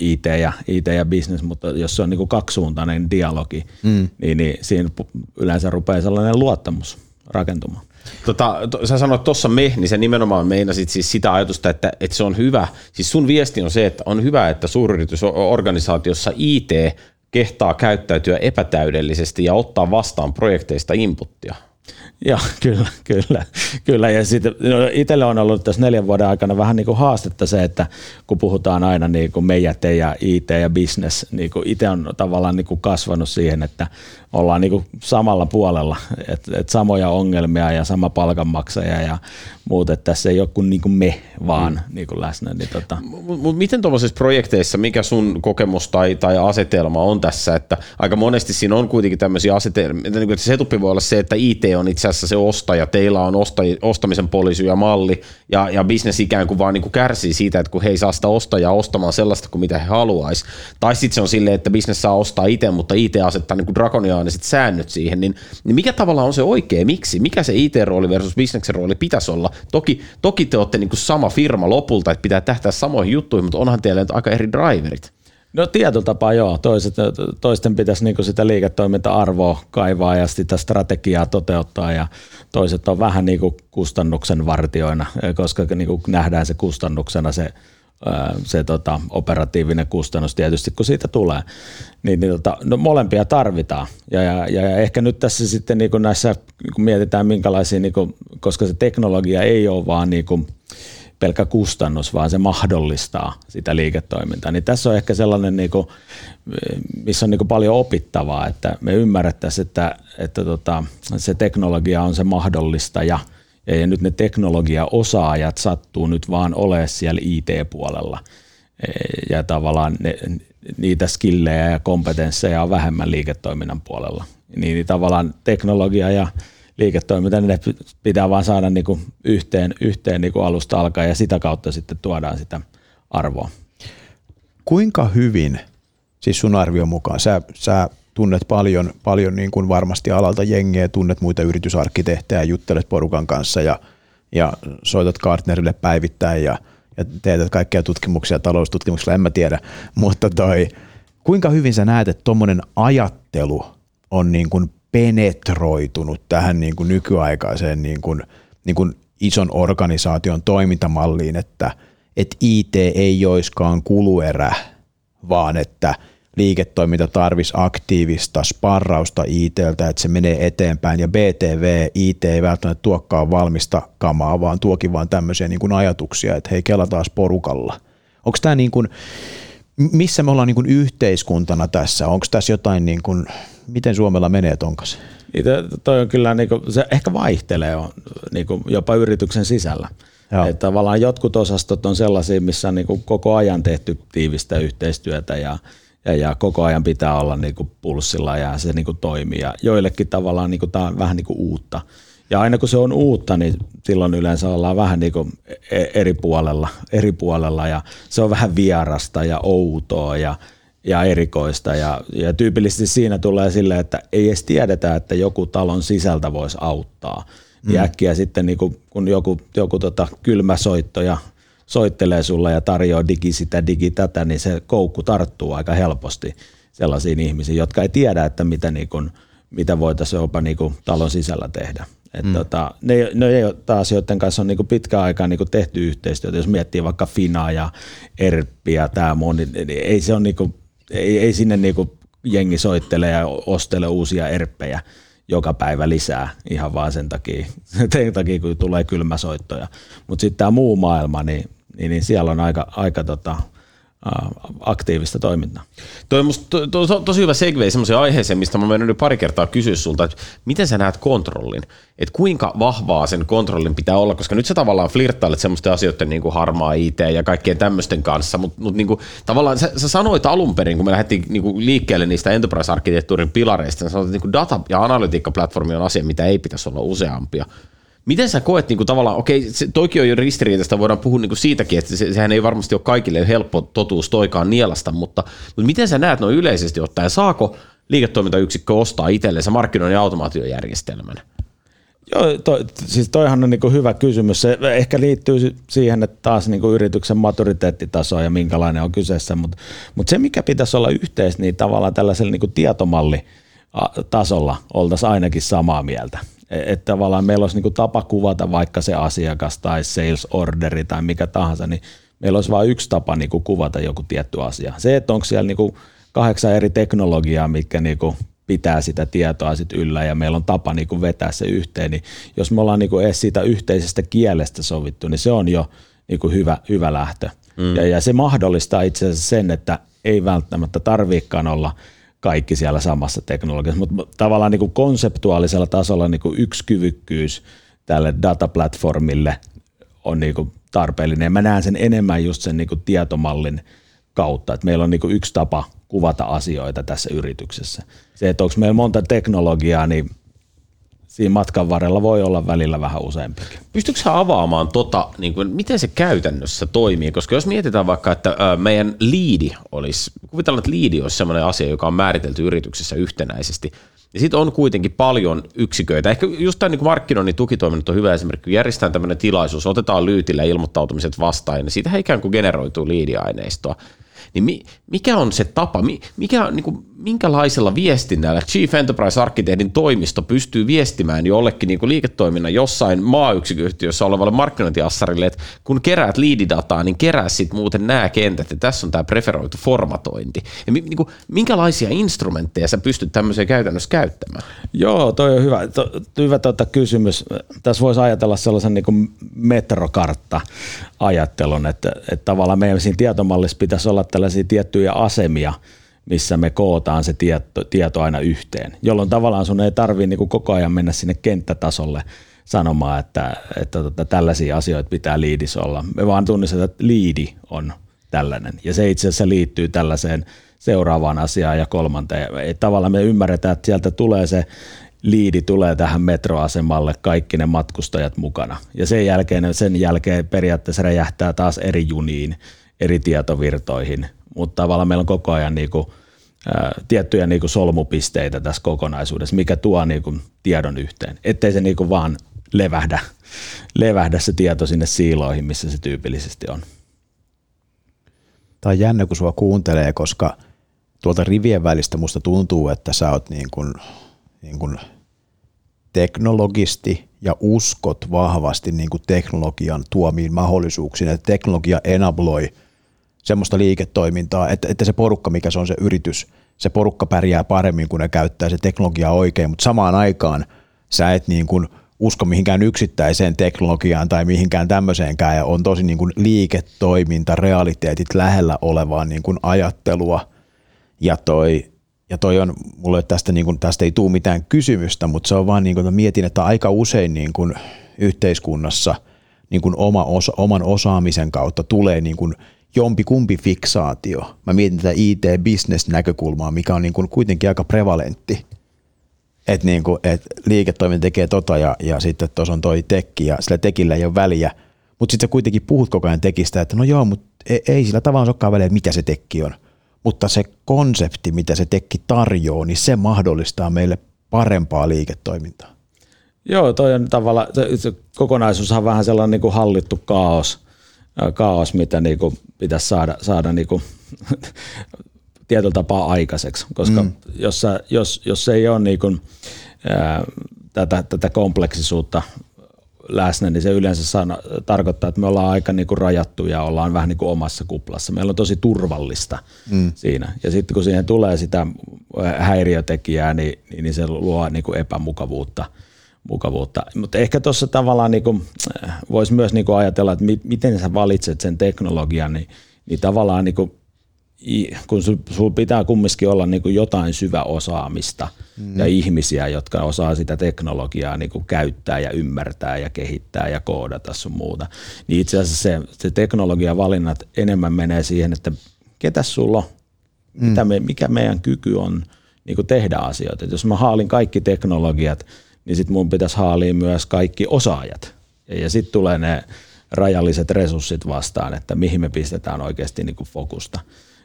IT ja, IT ja business, mutta jos se on niin kuin kaksisuuntainen dialogi, mm. niin, niin siinä yleensä rupeaa sellainen luottamus rakentumaan.
Tota, to, sä sanoit tuossa me, niin se nimenomaan meinasit siis sitä ajatusta, että, että se on hyvä. Siis sun viesti on se, että on hyvä, että suuryritysorganisaatiossa IT kehtaa käyttäytyä epätäydellisesti ja ottaa vastaan projekteista inputtia.
Joo, kyllä, kyllä. kyllä. Ja sitten no, itselle on ollut tässä neljän vuoden aikana vähän niin kuin haastetta se, että kun puhutaan aina niin kuin meijät ja IT ja business, niin kuin itse on tavallaan niin kuin kasvanut siihen, että ollaan niin samalla puolella, että et samoja ongelmia ja sama palkanmaksaja ja muut, että tässä ei ole kuin, niin kuin me vaan mm. niin kuin läsnä. Niin tota.
Mut miten tuollaisissa projekteissa, mikä sun kokemus tai, tai asetelma on tässä, että aika monesti siinä on kuitenkin tämmöisiä asetelmia, että niin se etuppi voi olla se, että IT on itse asiassa se ostaja, teillä on ostaj, ostamisen poliisi ja malli, ja, ja business ikään kuin vaan niin kuin kärsii siitä, että kun he ei saa sitä ostajaa ostamaan sellaista kuin mitä he haluaisi. Tai sitten se on silleen, että business saa ostaa itse, mutta IT asettaa niin kuin drakoniaaniset säännöt siihen, niin, niin mikä tavalla on se oikea, miksi? Mikä se IT-rooli versus businessin rooli pitäisi olla? Toki, toki te olette niin kuin sama firma lopulta, että pitää tähtää samoihin juttuihin, mutta onhan teillä nyt aika eri driverit.
No tietyllä tapaa joo. Toiset, toisten pitäisi niinku sitä liiketoiminta-arvoa kaivaa ja sitä strategiaa toteuttaa ja toiset on vähän niinku kustannuksen vartioina, koska niinku nähdään se kustannuksena se, se tota, operatiivinen kustannus tietysti, kun siitä tulee. Niin, niin tota, no molempia tarvitaan. Ja, ja, ja, ehkä nyt tässä sitten niinku näissä, kun mietitään minkälaisia, niinku, koska se teknologia ei ole vaan niinku, pelkkä kustannus, vaan se mahdollistaa sitä liiketoimintaa. Niin tässä on ehkä sellainen, niin kuin, missä on niin kuin paljon opittavaa, että me ymmärrettäisiin, että, että tota, se teknologia on se mahdollistaja, ja nyt ne teknologiaosaajat sattuu nyt vaan olemaan siellä IT-puolella. Ja tavallaan ne, niitä skillejä ja kompetensseja on vähemmän liiketoiminnan puolella. Niin, niin tavallaan teknologia ja liiketoiminta, ne pitää vaan saada niin kuin yhteen, yhteen niin kuin alusta alkaa ja sitä kautta sitten tuodaan sitä arvoa.
Kuinka hyvin, siis sun arvion mukaan, sä, sä tunnet paljon, paljon niin kuin varmasti alalta jengeä, tunnet muita yritysarkkitehtejä, juttelet porukan kanssa ja, ja soitat Gartnerille päivittäin ja, ja teet kaikkia tutkimuksia taloustutkimuksella, en mä tiedä, mutta toi, kuinka hyvin sä näet, että tuommoinen ajattelu on niin kuin penetroitunut tähän niin kuin nykyaikaiseen niin kuin, niin kuin ison organisaation toimintamalliin, että, että IT ei joiskaan kuluerä, vaan että liiketoiminta tarvisi aktiivista sparrausta ITltä, että se menee eteenpäin ja BTV, IT ei välttämättä tuokkaan valmista kamaa, vaan tuokin vaan tämmöisiä niin kuin ajatuksia, että hei kelataan porukalla. Onko tämä niin kuin, missä me ollaan niin kuin yhteiskuntana tässä? Onko tässä jotain, niin kuin, miten Suomella menee tonkas?
Niin toi on kyllä, niin kuin, se ehkä vaihtelee on, niin kuin jopa yrityksen sisällä. Joo. Että tavallaan jotkut osastot on sellaisia, missä on niin kuin koko ajan tehty tiivistä yhteistyötä ja, ja, ja koko ajan pitää olla niin kuin pulssilla ja se niin kuin toimii. Ja joillekin tavallaan niin kuin, tämä on vähän niin kuin uutta. Ja aina kun se on uutta, niin silloin yleensä ollaan vähän niin kuin e-, eri puolella, eri puolella ja se on vähän vierasta ja outoa ja, ja erikoista. Ja, ja tyypillisesti siinä tulee silleen, että ei edes tiedetä, että joku talon sisältä voisi auttaa. Mm. Ja äkkiä sitten niin kuin, kun joku, joku tota kylmä soitto ja soittelee sulle ja tarjoaa digi sitä, digi tätä, niin se koukku tarttuu aika helposti sellaisiin ihmisiin, jotka ei tiedä, että mitä, niin kuin, mitä voitaisiin jopa niin kuin talon sisällä tehdä. Et mm. tota, ne, ne ei ole taas, joiden kanssa on niinku pitkä aikaa niinku tehty yhteistyötä. Jos miettii vaikka Fina ja Erppi ja tämä moni, niin, niin ei, se on niinku, ei, ei sinne niinku jengi soittele ja ostele uusia erppejä. joka päivä lisää ihan vaan sen takia, [laughs] sen takia kun tulee kylmäsoittoja. Mutta sitten tämä muu maailma, niin, niin, niin siellä on aika, aika tota, aktiivista toimintaa.
Toi on musta to, to, to, tosi hyvä segue semmoiseen aiheeseen, mistä mä nyt pari kertaa kysyä sulta, että miten sä näet kontrollin? Että kuinka vahvaa sen kontrollin pitää olla, koska nyt sä tavallaan flirttailet semmoisten asioiden niin kuin harmaa IT ja kaikkien tämmöisten kanssa, mutta mut niin tavallaan sä, sä, sanoit alun perin, kun me lähdettiin niin kuin liikkeelle niistä enterprise-arkkitehtuurin pilareista, sä sanoit, että niin kuin data- ja analytiikkaplatformi on asia, mitä ei pitäisi olla useampia. Miten sä koet niin kuin tavallaan, okei, se, toikin on jo ristiriitaista, voidaan puhua niin kuin siitäkin, että se, sehän ei varmasti ole kaikille helppo totuus toikaan nielasta, mutta, mutta miten sä näet noin yleisesti ottaen, saako liiketoimintayksikkö ostaa itsellensä markkinoinnin ja automaatiojärjestelmän?
Joo, to, siis toihan on niin hyvä kysymys. Se ehkä liittyy siihen, että taas niin yrityksen maturiteettitaso ja minkälainen on kyseessä, mutta, mutta se mikä pitäisi olla yhteis, niin tavallaan tällaisella niin tietomalli tasolla oltaisiin ainakin samaa mieltä. Että tavallaan meillä olisi niin tapa kuvata vaikka se asiakas tai sales orderi tai mikä tahansa, niin meillä olisi vain yksi tapa niin kuvata joku tietty asia. Se, että onko siellä niin kahdeksan eri teknologiaa, mitkä niin pitää sitä tietoa sit yllä ja meillä on tapa niin vetää se yhteen, niin jos me ollaan niin edes siitä yhteisestä kielestä sovittu, niin se on jo niin hyvä, hyvä lähtö. Mm. Ja, ja se mahdollistaa itse asiassa sen, että ei välttämättä tarviikaan olla – kaikki siellä samassa teknologiassa, mutta tavallaan niin kuin konseptuaalisella tasolla niin kuin yksi kyvykkyys tälle dataplatformille on niin kuin tarpeellinen. Ja mä näen sen enemmän just sen niin kuin tietomallin kautta, että meillä on niin kuin yksi tapa kuvata asioita tässä yrityksessä. Se, että onko meillä monta teknologiaa, niin siinä matkan varrella voi olla välillä vähän useampikin.
Pystytkö sä avaamaan tota, niin kuin, miten se käytännössä toimii? Koska jos mietitään vaikka, että meidän liidi olisi, kuvitellaan, että liidi olisi sellainen asia, joka on määritelty yrityksessä yhtenäisesti, ja sitten on kuitenkin paljon yksiköitä. Ehkä just tämä niin markkinoinnin tukitoiminnot on hyvä esimerkki, järjestetään tämmöinen tilaisuus, otetaan lyytillä ilmoittautumiset vastaan, ja siitä ikään kuin generoituu liidiaineistoa niin mikä on se tapa, mikä, niin kuin, minkälaisella viestinnällä Chief Enterprise Architectin toimisto pystyy viestimään jollekin niin kuin liiketoiminnan jossain maayksiköyhtiössä olevalle markkinointiassarille, että kun keräät liididataa, niin kerää sitten muuten nämä kentät, ja tässä on tämä preferoitu formatointi. Ja niin kuin, minkälaisia instrumentteja sä pystyt tämmöiseen käytännössä käyttämään?
Joo, toi on hyvä, to, hyvä tuota kysymys. Tässä voisi ajatella sellaisen niin kuin metrokartta-ajattelun, että, että tavallaan meidän siinä tietomallissa pitäisi olla tällaisia tiettyjä asemia, missä me kootaan se tieto, tieto aina yhteen, jolloin tavallaan sun ei tarvitse niin koko ajan mennä sinne kenttätasolle sanomaan, että, että, että tällaisia asioita pitää liidissä olla. Me vaan tunnistetaan, että liidi on tällainen. Ja se itse asiassa liittyy tällaiseen seuraavaan asiaan ja kolmanteen. Tavallaan me ymmärretään, että sieltä tulee se liidi tulee tähän metroasemalle, kaikki ne matkustajat mukana. Ja sen jälkeen, sen jälkeen periaatteessa räjähtää taas eri juniin, eri tietovirtoihin, mutta tavallaan meillä on koko ajan niin kuin, tiettyjä niin kuin solmupisteitä tässä kokonaisuudessa, mikä tuo niin kuin tiedon yhteen, ettei se niin kuin vaan levähdä, levähdä se tieto sinne siiloihin, missä se tyypillisesti on.
Tämä on jännä, kun sua kuuntelee, koska tuolta rivien välistä musta tuntuu, että sä oot niin kuin, niin kuin teknologisti ja uskot vahvasti niin kuin teknologian tuomiin mahdollisuuksiin, että teknologia enabloi – semmoista liiketoimintaa, että, että se porukka, mikä se on se yritys, se porukka pärjää paremmin, kun ne käyttää se teknologiaa oikein, mutta samaan aikaan sä et niin kuin usko mihinkään yksittäiseen teknologiaan tai mihinkään tämmöiseenkään ja on tosi niin kuin liiketoiminta, realiteetit lähellä olevaa niin kuin ajattelua. Ja toi, ja toi on, mulle tästä, niin kuin, tästä ei tule mitään kysymystä, mutta se on vaan niin kuin, mietin, että aika usein niin kuin yhteiskunnassa niin kuin oma osa, oman osaamisen kautta tulee niin kuin jompi kumpi fiksaatio. Mä mietin tätä IT-business-näkökulmaa, mikä on niin kuin kuitenkin aika prevalentti. Että niin kuin, et liiketoiminta tekee tota ja, ja sitten tuossa on toi tekki ja sillä tekillä ei ole väliä. Mutta sitten sä kuitenkin puhut koko ajan tekistä, että no joo, mutta ei, ei sillä tavalla olekaan väliä, mitä se tekki on. Mutta se konsepti, mitä se tekki tarjoaa, niin se mahdollistaa meille parempaa liiketoimintaa.
Joo, toi on tavallaan, se, se kokonaisuus on vähän sellainen niin kuin hallittu kaos – kaos, mitä niin kuin pitäisi saada, saada niin kuin [laughs] tietyllä tapaa aikaiseksi, koska mm. jos, sä, jos, jos ei ole niin kuin, ää, tätä, tätä kompleksisuutta läsnä, niin se yleensä sana, tarkoittaa, että me ollaan aika niin kuin rajattu ja ollaan vähän niin kuin omassa kuplassa. Meillä on tosi turvallista mm. siinä. Ja sitten kun siihen tulee sitä häiriötekijää, niin, niin se luo niin kuin epämukavuutta. Mukavuutta. Mutta ehkä tuossa tavallaan niin voisi myös niin ajatella, että mi, miten sä valitset sen teknologian, niin, niin tavallaan niin kuin kun sulla pitää kumminkin olla niin jotain syväosaamista mm. ja ihmisiä, jotka osaa sitä teknologiaa niin käyttää ja ymmärtää ja kehittää ja koodata sun muuta, niin itse asiassa se, se teknologian valinnat enemmän menee siihen, että ketä sulla on, mm. mitä me, mikä meidän kyky on niin tehdä asioita. Et jos mä haalin kaikki teknologiat, niin sitten mun pitäisi haalia myös kaikki osaajat. Ja, sitten tulee ne rajalliset resurssit vastaan, että mihin me pistetään oikeasti niin kuin fokusta.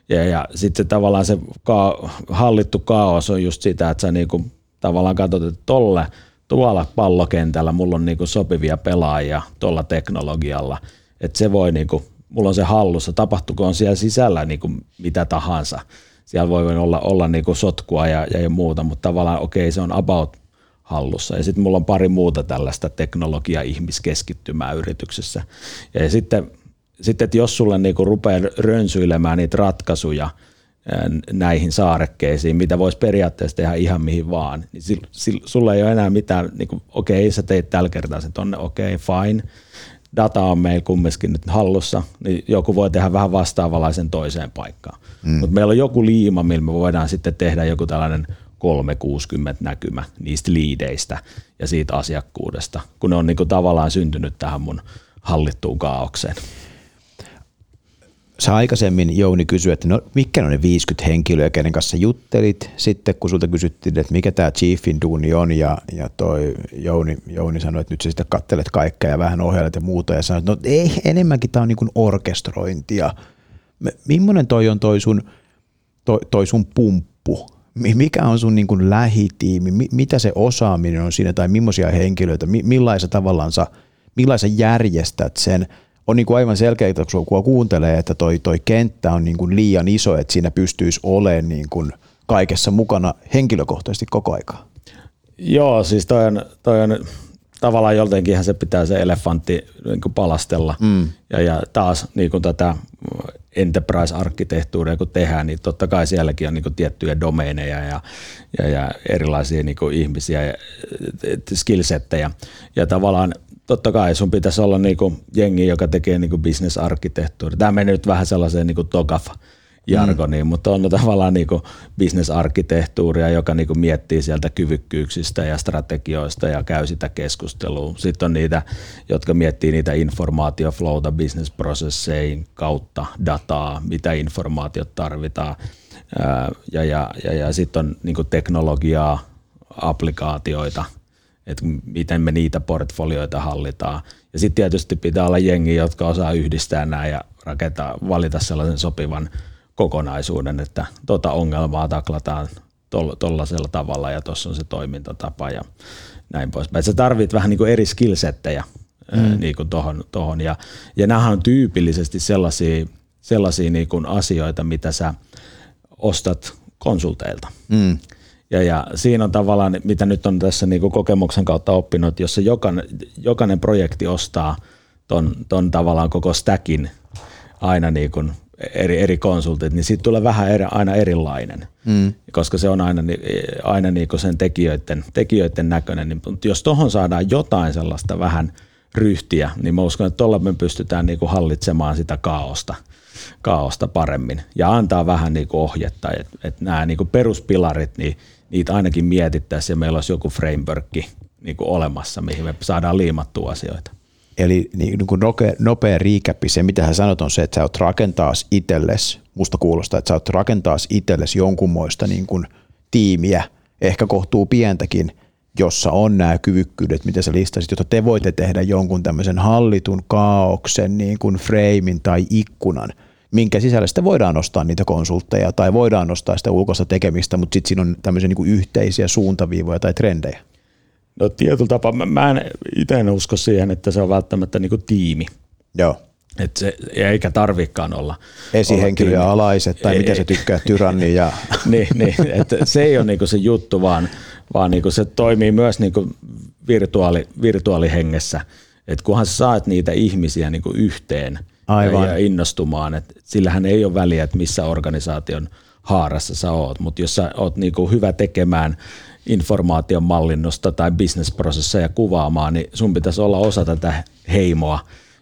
Ja, ja sitten tavallaan se ka- hallittu kaos on just sitä, että sä niinku tavallaan katsot, että tolle tuolla pallokentällä mulla on niinku sopivia pelaajia tuolla teknologialla, että se voi niinku, mulla on se hallussa, tapahtukoon siellä sisällä niinku mitä tahansa. Siellä voi olla, olla niinku sotkua ja, ja muuta, mutta tavallaan okei, okay, se on about hallussa. Ja sitten mulla on pari muuta tällaista teknologia-ihmiskeskittymää yrityksessä. Ja sitten sitten, että jos sulle niinku rupeaa rönsyilemään niitä ratkaisuja näihin saarekkeisiin, mitä voisi periaatteessa tehdä ihan mihin vaan, niin sil, sil, sulla ei ole enää mitään, niin kuin, okei, okay, sä teit tällä kertaa sen tonne, okei, okay, fine, data on meillä kumminkin nyt hallussa, niin joku voi tehdä vähän vastaavanlaisen toiseen paikkaan. Mm. Mutta meillä on joku liima, millä me voidaan sitten tehdä joku tällainen 360 näkymä niistä liideistä ja siitä asiakkuudesta, kun ne on niin kuin tavallaan syntynyt tähän mun hallittuun kaaukseen
sä aikaisemmin Jouni kysyi, että no, mikä on ne 50 henkilöä, kenen kanssa juttelit. Sitten kun sulta kysyttiin, että mikä tämä chiefin duuni on ja, ja toi Jouni, Jouni sanoi, että nyt sä sitten kattelet kaikkea ja vähän ohjailet ja muuta ja sanoit, no ei, enemmänkin tämä on niin orkestrointia. Millainen toi on toi sun, toi, toi sun pumppu? Mikä on sun niin kuin lähitiimi? Mitä se osaaminen on siinä tai millaisia henkilöitä? Millaisa tavallaan sä, millaisa järjestät sen – on niin kuin aivan selkeää, kun kuuntelee, että toi, toi kenttä on niin kuin liian iso, että siinä pystyisi olemaan niin kuin kaikessa mukana henkilökohtaisesti koko aikaa.
Joo, siis toi on, toi on tavallaan joltenkinhan se pitää se elefantti niin kuin palastella. Mm. Ja, ja taas niin kuin tätä enterprise-arkkitehtuuria kun tehdään, niin totta kai sielläkin on niin tiettyjä domeineja ja, ja, ja erilaisia niin ihmisiä ja skillsettejä. Ja tavallaan totta kai sun pitäisi olla niinku jengi, joka tekee niinku business-arkkitehtuuri. Tämä menee nyt vähän sellaiseen niinku tokaf jargoniin, mm. mutta on tavallaan niinku business-arkkitehtuuria, joka niinku miettii sieltä kyvykkyyksistä ja strategioista ja käy sitä keskustelua. Sitten on niitä, jotka miettii niitä informaatioflowta business-prosessein kautta dataa, mitä informaatiot tarvitaan. Ja, ja, ja, ja sitten on niinku teknologiaa, applikaatioita – että miten me niitä portfolioita hallitaan. Ja sitten tietysti pitää olla jengi, jotka osaa yhdistää nämä ja rakentaa, valita sellaisen sopivan kokonaisuuden, että tuota ongelmaa taklataan tuollaisella tavalla ja tuossa on se toimintatapa ja näin poispäin. Sä tarvit vähän niin kuin eri skillsettejä mm. niin kuin tohon, tohon. Ja, ja nämä on tyypillisesti sellaisia, sellaisia niin kuin asioita, mitä sä ostat konsulteilta. Mm. Ja, ja siinä on tavallaan, mitä nyt on tässä niin kuin kokemuksen kautta oppinut, että jos se jokainen, jokainen projekti ostaa ton, ton tavallaan koko stackin aina niin kuin eri, eri konsultit, niin siitä tulee vähän eri, aina erilainen, mm. koska se on aina, aina niin kuin sen tekijöiden, tekijöiden näköinen. Niin, mutta jos tuohon saadaan jotain sellaista vähän ryhtiä, niin mä uskon, että tuolla me pystytään niin kuin hallitsemaan sitä kaaosta – kaaosta paremmin ja antaa vähän niin kuin ohjetta, että et nämä niin kuin peruspilarit, niin niitä ainakin mietittäisiin ja meillä olisi joku frameworkki niin kuin olemassa, mihin me saadaan liimattua asioita.
Eli niin kuin nopea, riikäppi, se mitä hän sanot on se, että sä oot rakentaa itsellesi, musta kuulostaa, että sä oot rakentaa itsellesi jonkunmoista niin kuin tiimiä, ehkä kohtuu pientäkin, jossa on nämä kyvykkyydet, mitä sä listasit, jotta te voitte tehdä jonkun tämmöisen hallitun kaauksen niin kuin freimin tai ikkunan – minkä sisällä sitten voidaan nostaa niitä konsultteja tai voidaan nostaa sitä ulkoista tekemistä, mutta sitten siinä on tämmöisiä niin kuin yhteisiä suuntaviivoja tai trendejä.
No tietyllä tapaa, mä, mä en itse usko siihen, että se on välttämättä niin kuin tiimi.
Joo.
Et se, eikä tarvikaan olla.
Esihenkilö ja alaiset, tai miten se tykkää, tyranni. Ja... [laughs]
niin, niin että se ei ole niinku se juttu, vaan, vaan niinku se toimii myös niinku virtuaali, virtuaalihengessä. Et kunhan sä saat niitä ihmisiä niin kuin yhteen
Aivan.
ja innostumaan, että sillähän ei ole väliä, että missä organisaation haarassa sä oot, mutta jos sä oot niin kuin hyvä tekemään informaation mallinnosta tai bisnesprosesseja kuvaamaan, niin sun pitäisi olla osa tätä heimoa,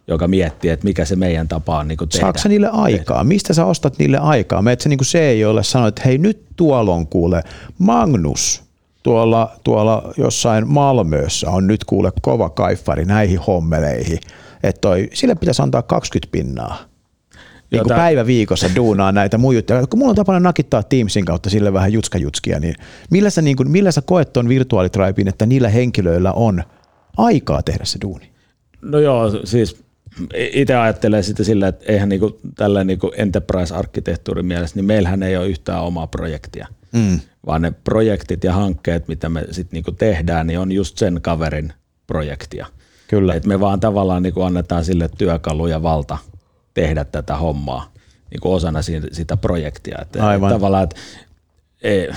joka miettii, että mikä se meidän tapa on niin tehdä.
Saatko niille aikaa? Mistä sä ostat niille aikaa? Meet se niin CEOlle sanoa, että hei nyt tuolla on kuule Magnus tuolla, tuolla jossain Malmössä on nyt kuule kova kaiffari näihin hommeleihin. Että toi, sille pitäisi antaa 20 pinnaa. Niin kuin päivä viikossa duunaa näitä muijuttuja. Kun mulla on tapana nakittaa Teamsin kautta sille vähän jutskajutskia, niin millä sä, niin kuin, millä sä koet tuon virtuaalitraipin, että niillä henkilöillä on aikaa tehdä se duuni?
No joo, siis itse ajattelee sitten sillä, että eihän niinku tällä niinku enterprise-arkkitehtuurin mielessä, niin meillähän ei ole yhtään omaa projektia, mm. vaan ne projektit ja hankkeet, mitä me sitten niinku tehdään, niin on just sen kaverin projektia.
Kyllä.
Et me vaan tavallaan niinku annetaan sille työkalu ja valta tehdä tätä hommaa niinku osana sitä projektia. Et
Aivan.
Tavallaan, että ei,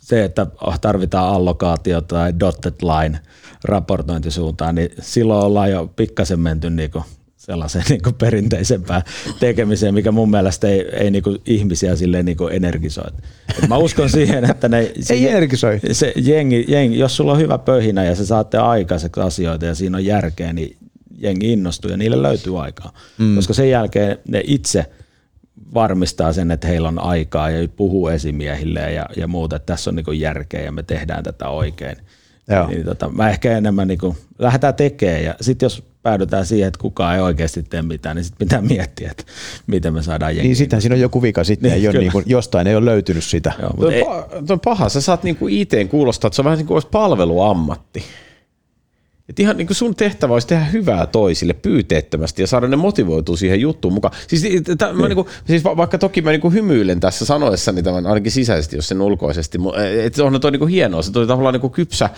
se, että tarvitaan allokaatio tai dotted line raportointisuuntaan, niin silloin ollaan jo pikkasen menty niinku sellaiseen niinku perinteisempään tekemiseen, mikä mun mielestä ei, ei niinku ihmisiä silleen niinku energisoi. Et mä uskon [laughs] siihen, että ne,
ei energisoi.
Se jengi, jengi, jos sulla on hyvä pöhinä ja sä saatte aikaiseksi asioita ja siinä on järkeä, niin jengi innostuu ja niille löytyy aikaa. Mm. Koska sen jälkeen ne itse – varmistaa sen, että heillä on aikaa ja puhuu esimiehille ja, ja muuta, että tässä on niin järkeä ja me tehdään tätä oikein. Joo. Niin, tota, mä ehkä enemmän niin kuin, lähdetään tekemään ja sitten jos päädytään siihen, että kukaan ei oikeasti tee mitään, niin sitten pitää miettiä, että miten me saadaan jengiä.
Niin sitten siinä on joku vika sitten, niin, ei ole niin kuin, jostain ei ole löytynyt sitä.
Joo, mutta ei, on paha, sä saat niin kuin IT kuulostaa, että se on vähän niin kuin olisi palveluammatti. Et ihan niin kuin sun tehtävä olisi tehdä hyvää toisille pyyteettömästi ja saada ne motivoitua siihen juttuun mukaan. Siis, t- mä niin kuin, siis va- vaikka toki mä niin kuin hymyilen tässä sanoessani tämän ainakin sisäisesti, jos sen ulkoisesti. Että onhan toi niin kuin hienoa. Se tuli tavallaan niin kuin kypsä,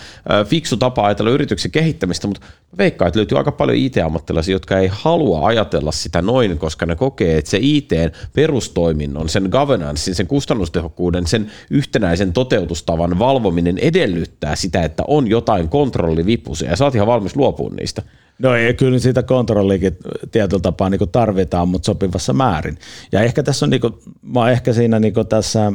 fiksu tapa ajatella yrityksen kehittämistä, mutta veikkaan, että löytyy aika paljon IT-ammattilaisia, jotka ei halua ajatella sitä noin, koska ne kokee, että se IT-perustoiminnon, sen governancein, sen kustannustehokkuuden, sen yhtenäisen toteutustavan valvominen edellyttää sitä, että on jotain kontrollivipusia. Ja sä oot ihan valmis luopumaan niistä.
No ei, kyllä siitä kontrollikin tietyllä tapaa niin tarvitaan, mutta sopivassa määrin. Ja ehkä tässä on, niin kuin, mä oon ehkä siinä niin tässä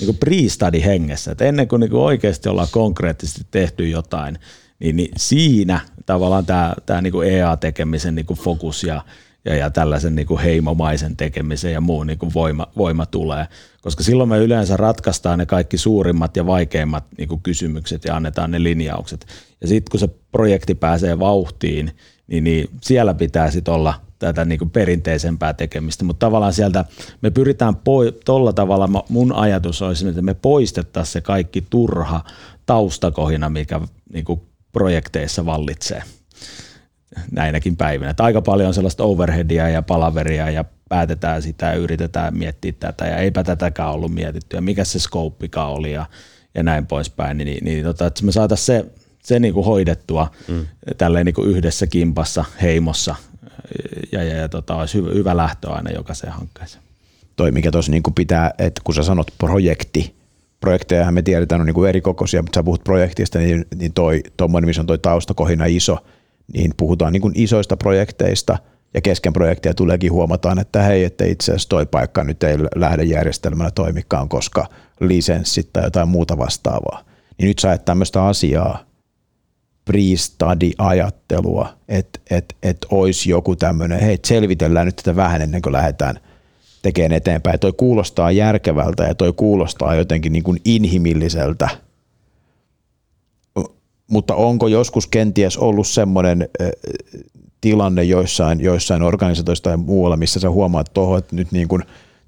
niin pre-study hengessä, että ennen kuin niin oikeasti ollaan konkreettisesti tehty jotain, niin, niin siinä tavallaan tämä, tämä niin EA-tekemisen niin fokus ja, ja, ja tällaisen niin kuin heimomaisen tekemisen ja muun niin kuin voima, voima tulee. Koska silloin me yleensä ratkaistaan ne kaikki suurimmat ja vaikeimmat niin kuin kysymykset ja annetaan ne linjaukset. Ja sitten kun se projekti pääsee vauhtiin, niin, niin siellä pitää sitten olla tätä niin kuin perinteisempää tekemistä, mutta tavallaan sieltä me pyritään tuolla tavalla, mun ajatus olisi, että me poistettaisiin se kaikki turha taustakohina, mikä niin kuin projekteissa vallitsee näinäkin päivinä. Että aika paljon on sellaista overheadia ja palaveria ja päätetään sitä ja yritetään miettiä tätä ja eipä tätäkään ollut mietitty ja mikä se skouppikaan oli ja, ja näin poispäin. Niin, niin, niin tota, että me saataisiin se, se niin kuin hoidettua mm. tälleen niin kuin yhdessä kimpassa, heimossa ja, ja, ja tota, olisi hyvä, hyvä lähtö aina jokaiseen hankkeeseen.
Toi, mikä tuossa niin pitää, että kun sä sanot projekti, projektejahan me tiedetään on niin kuin eri kokoisia, mutta sä puhut projektista, niin, niin toi, tuommoinen, missä on toi taustakohina iso, niin puhutaan niin kuin isoista projekteista ja kesken projekteja tuleekin huomataan, että hei, että itse asiassa toi paikka nyt ei lähde järjestelmällä toimikaan, koska lisenssit tai jotain muuta vastaavaa. Niin nyt sä et tämmöistä asiaa, pre-study-ajattelua, että et, et olisi joku tämmöinen, hei, selvitellään nyt tätä vähän ennen kuin lähdetään tekemään eteenpäin. Toi kuulostaa järkevältä ja toi kuulostaa jotenkin niin kuin inhimilliseltä – mutta onko joskus kenties ollut semmoinen tilanne joissain, joissain organisaatioissa tai muualla, missä sä huomaat tuohon, että nyt niin kuin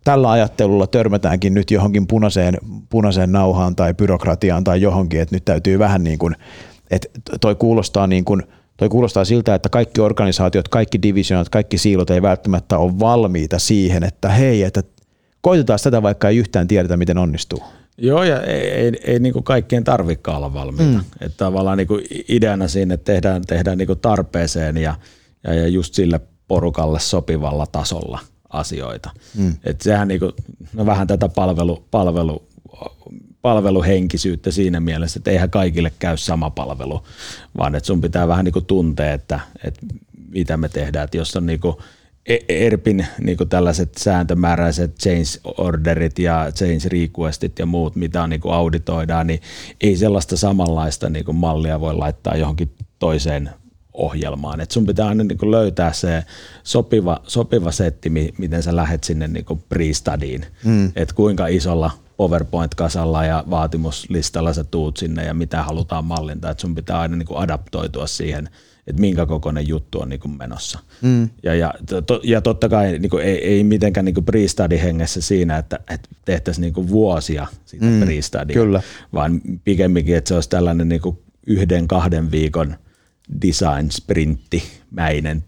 tällä ajattelulla törmätäänkin nyt johonkin punaiseen, punaiseen nauhaan tai byrokratiaan tai johonkin, että nyt täytyy vähän niin kuin, että toi kuulostaa niin kuin, toi kuulostaa siltä, että kaikki organisaatiot, kaikki divisionat, kaikki siilot ei välttämättä ole valmiita siihen, että hei, että koitetaan tätä vaikka ei yhtään tiedetä, miten onnistuu.
Joo, ja ei, ei, ei niin kaikkien tarvikaan olla valmiita. Mm. Että tavallaan niin ideana siinä, että tehdään, tehdään niin tarpeeseen ja, ja, ja just sille porukalle sopivalla tasolla asioita. Mm. Että sehän niin kuin, no vähän tätä palvelu, palvelu palveluhenkisyyttä siinä mielessä, että eihän kaikille käy sama palvelu, vaan että sun pitää vähän niin kuin tuntea, että, että mitä me tehdään, että jos on niin kuin ERPin niin kuin tällaiset sääntömääräiset change orderit ja change requestit ja muut, mitä on, niin kuin auditoidaan, niin ei sellaista samanlaista niin kuin mallia voi laittaa johonkin toiseen ohjelmaan. Et sun pitää aina niin kuin löytää se sopiva, sopiva setti, miten sä lähet sinne niin kuin pre-studyin. Mm. Että kuinka isolla PowerPoint-kasalla ja vaatimuslistalla sä tuut sinne ja mitä halutaan mallintaa. Että sun pitää aina niin kuin adaptoitua siihen, että minkä kokoinen juttu on niin kuin menossa. Mm. Ja, ja, to, ja totta kai niin kuin ei, ei mitenkään niin pre-study hengessä siinä, että, että tehtäisiin niin kuin vuosia sitä mm. pre-studya, vaan pikemminkin, että se olisi tällainen niin kuin yhden, kahden viikon – design sprintti mäinen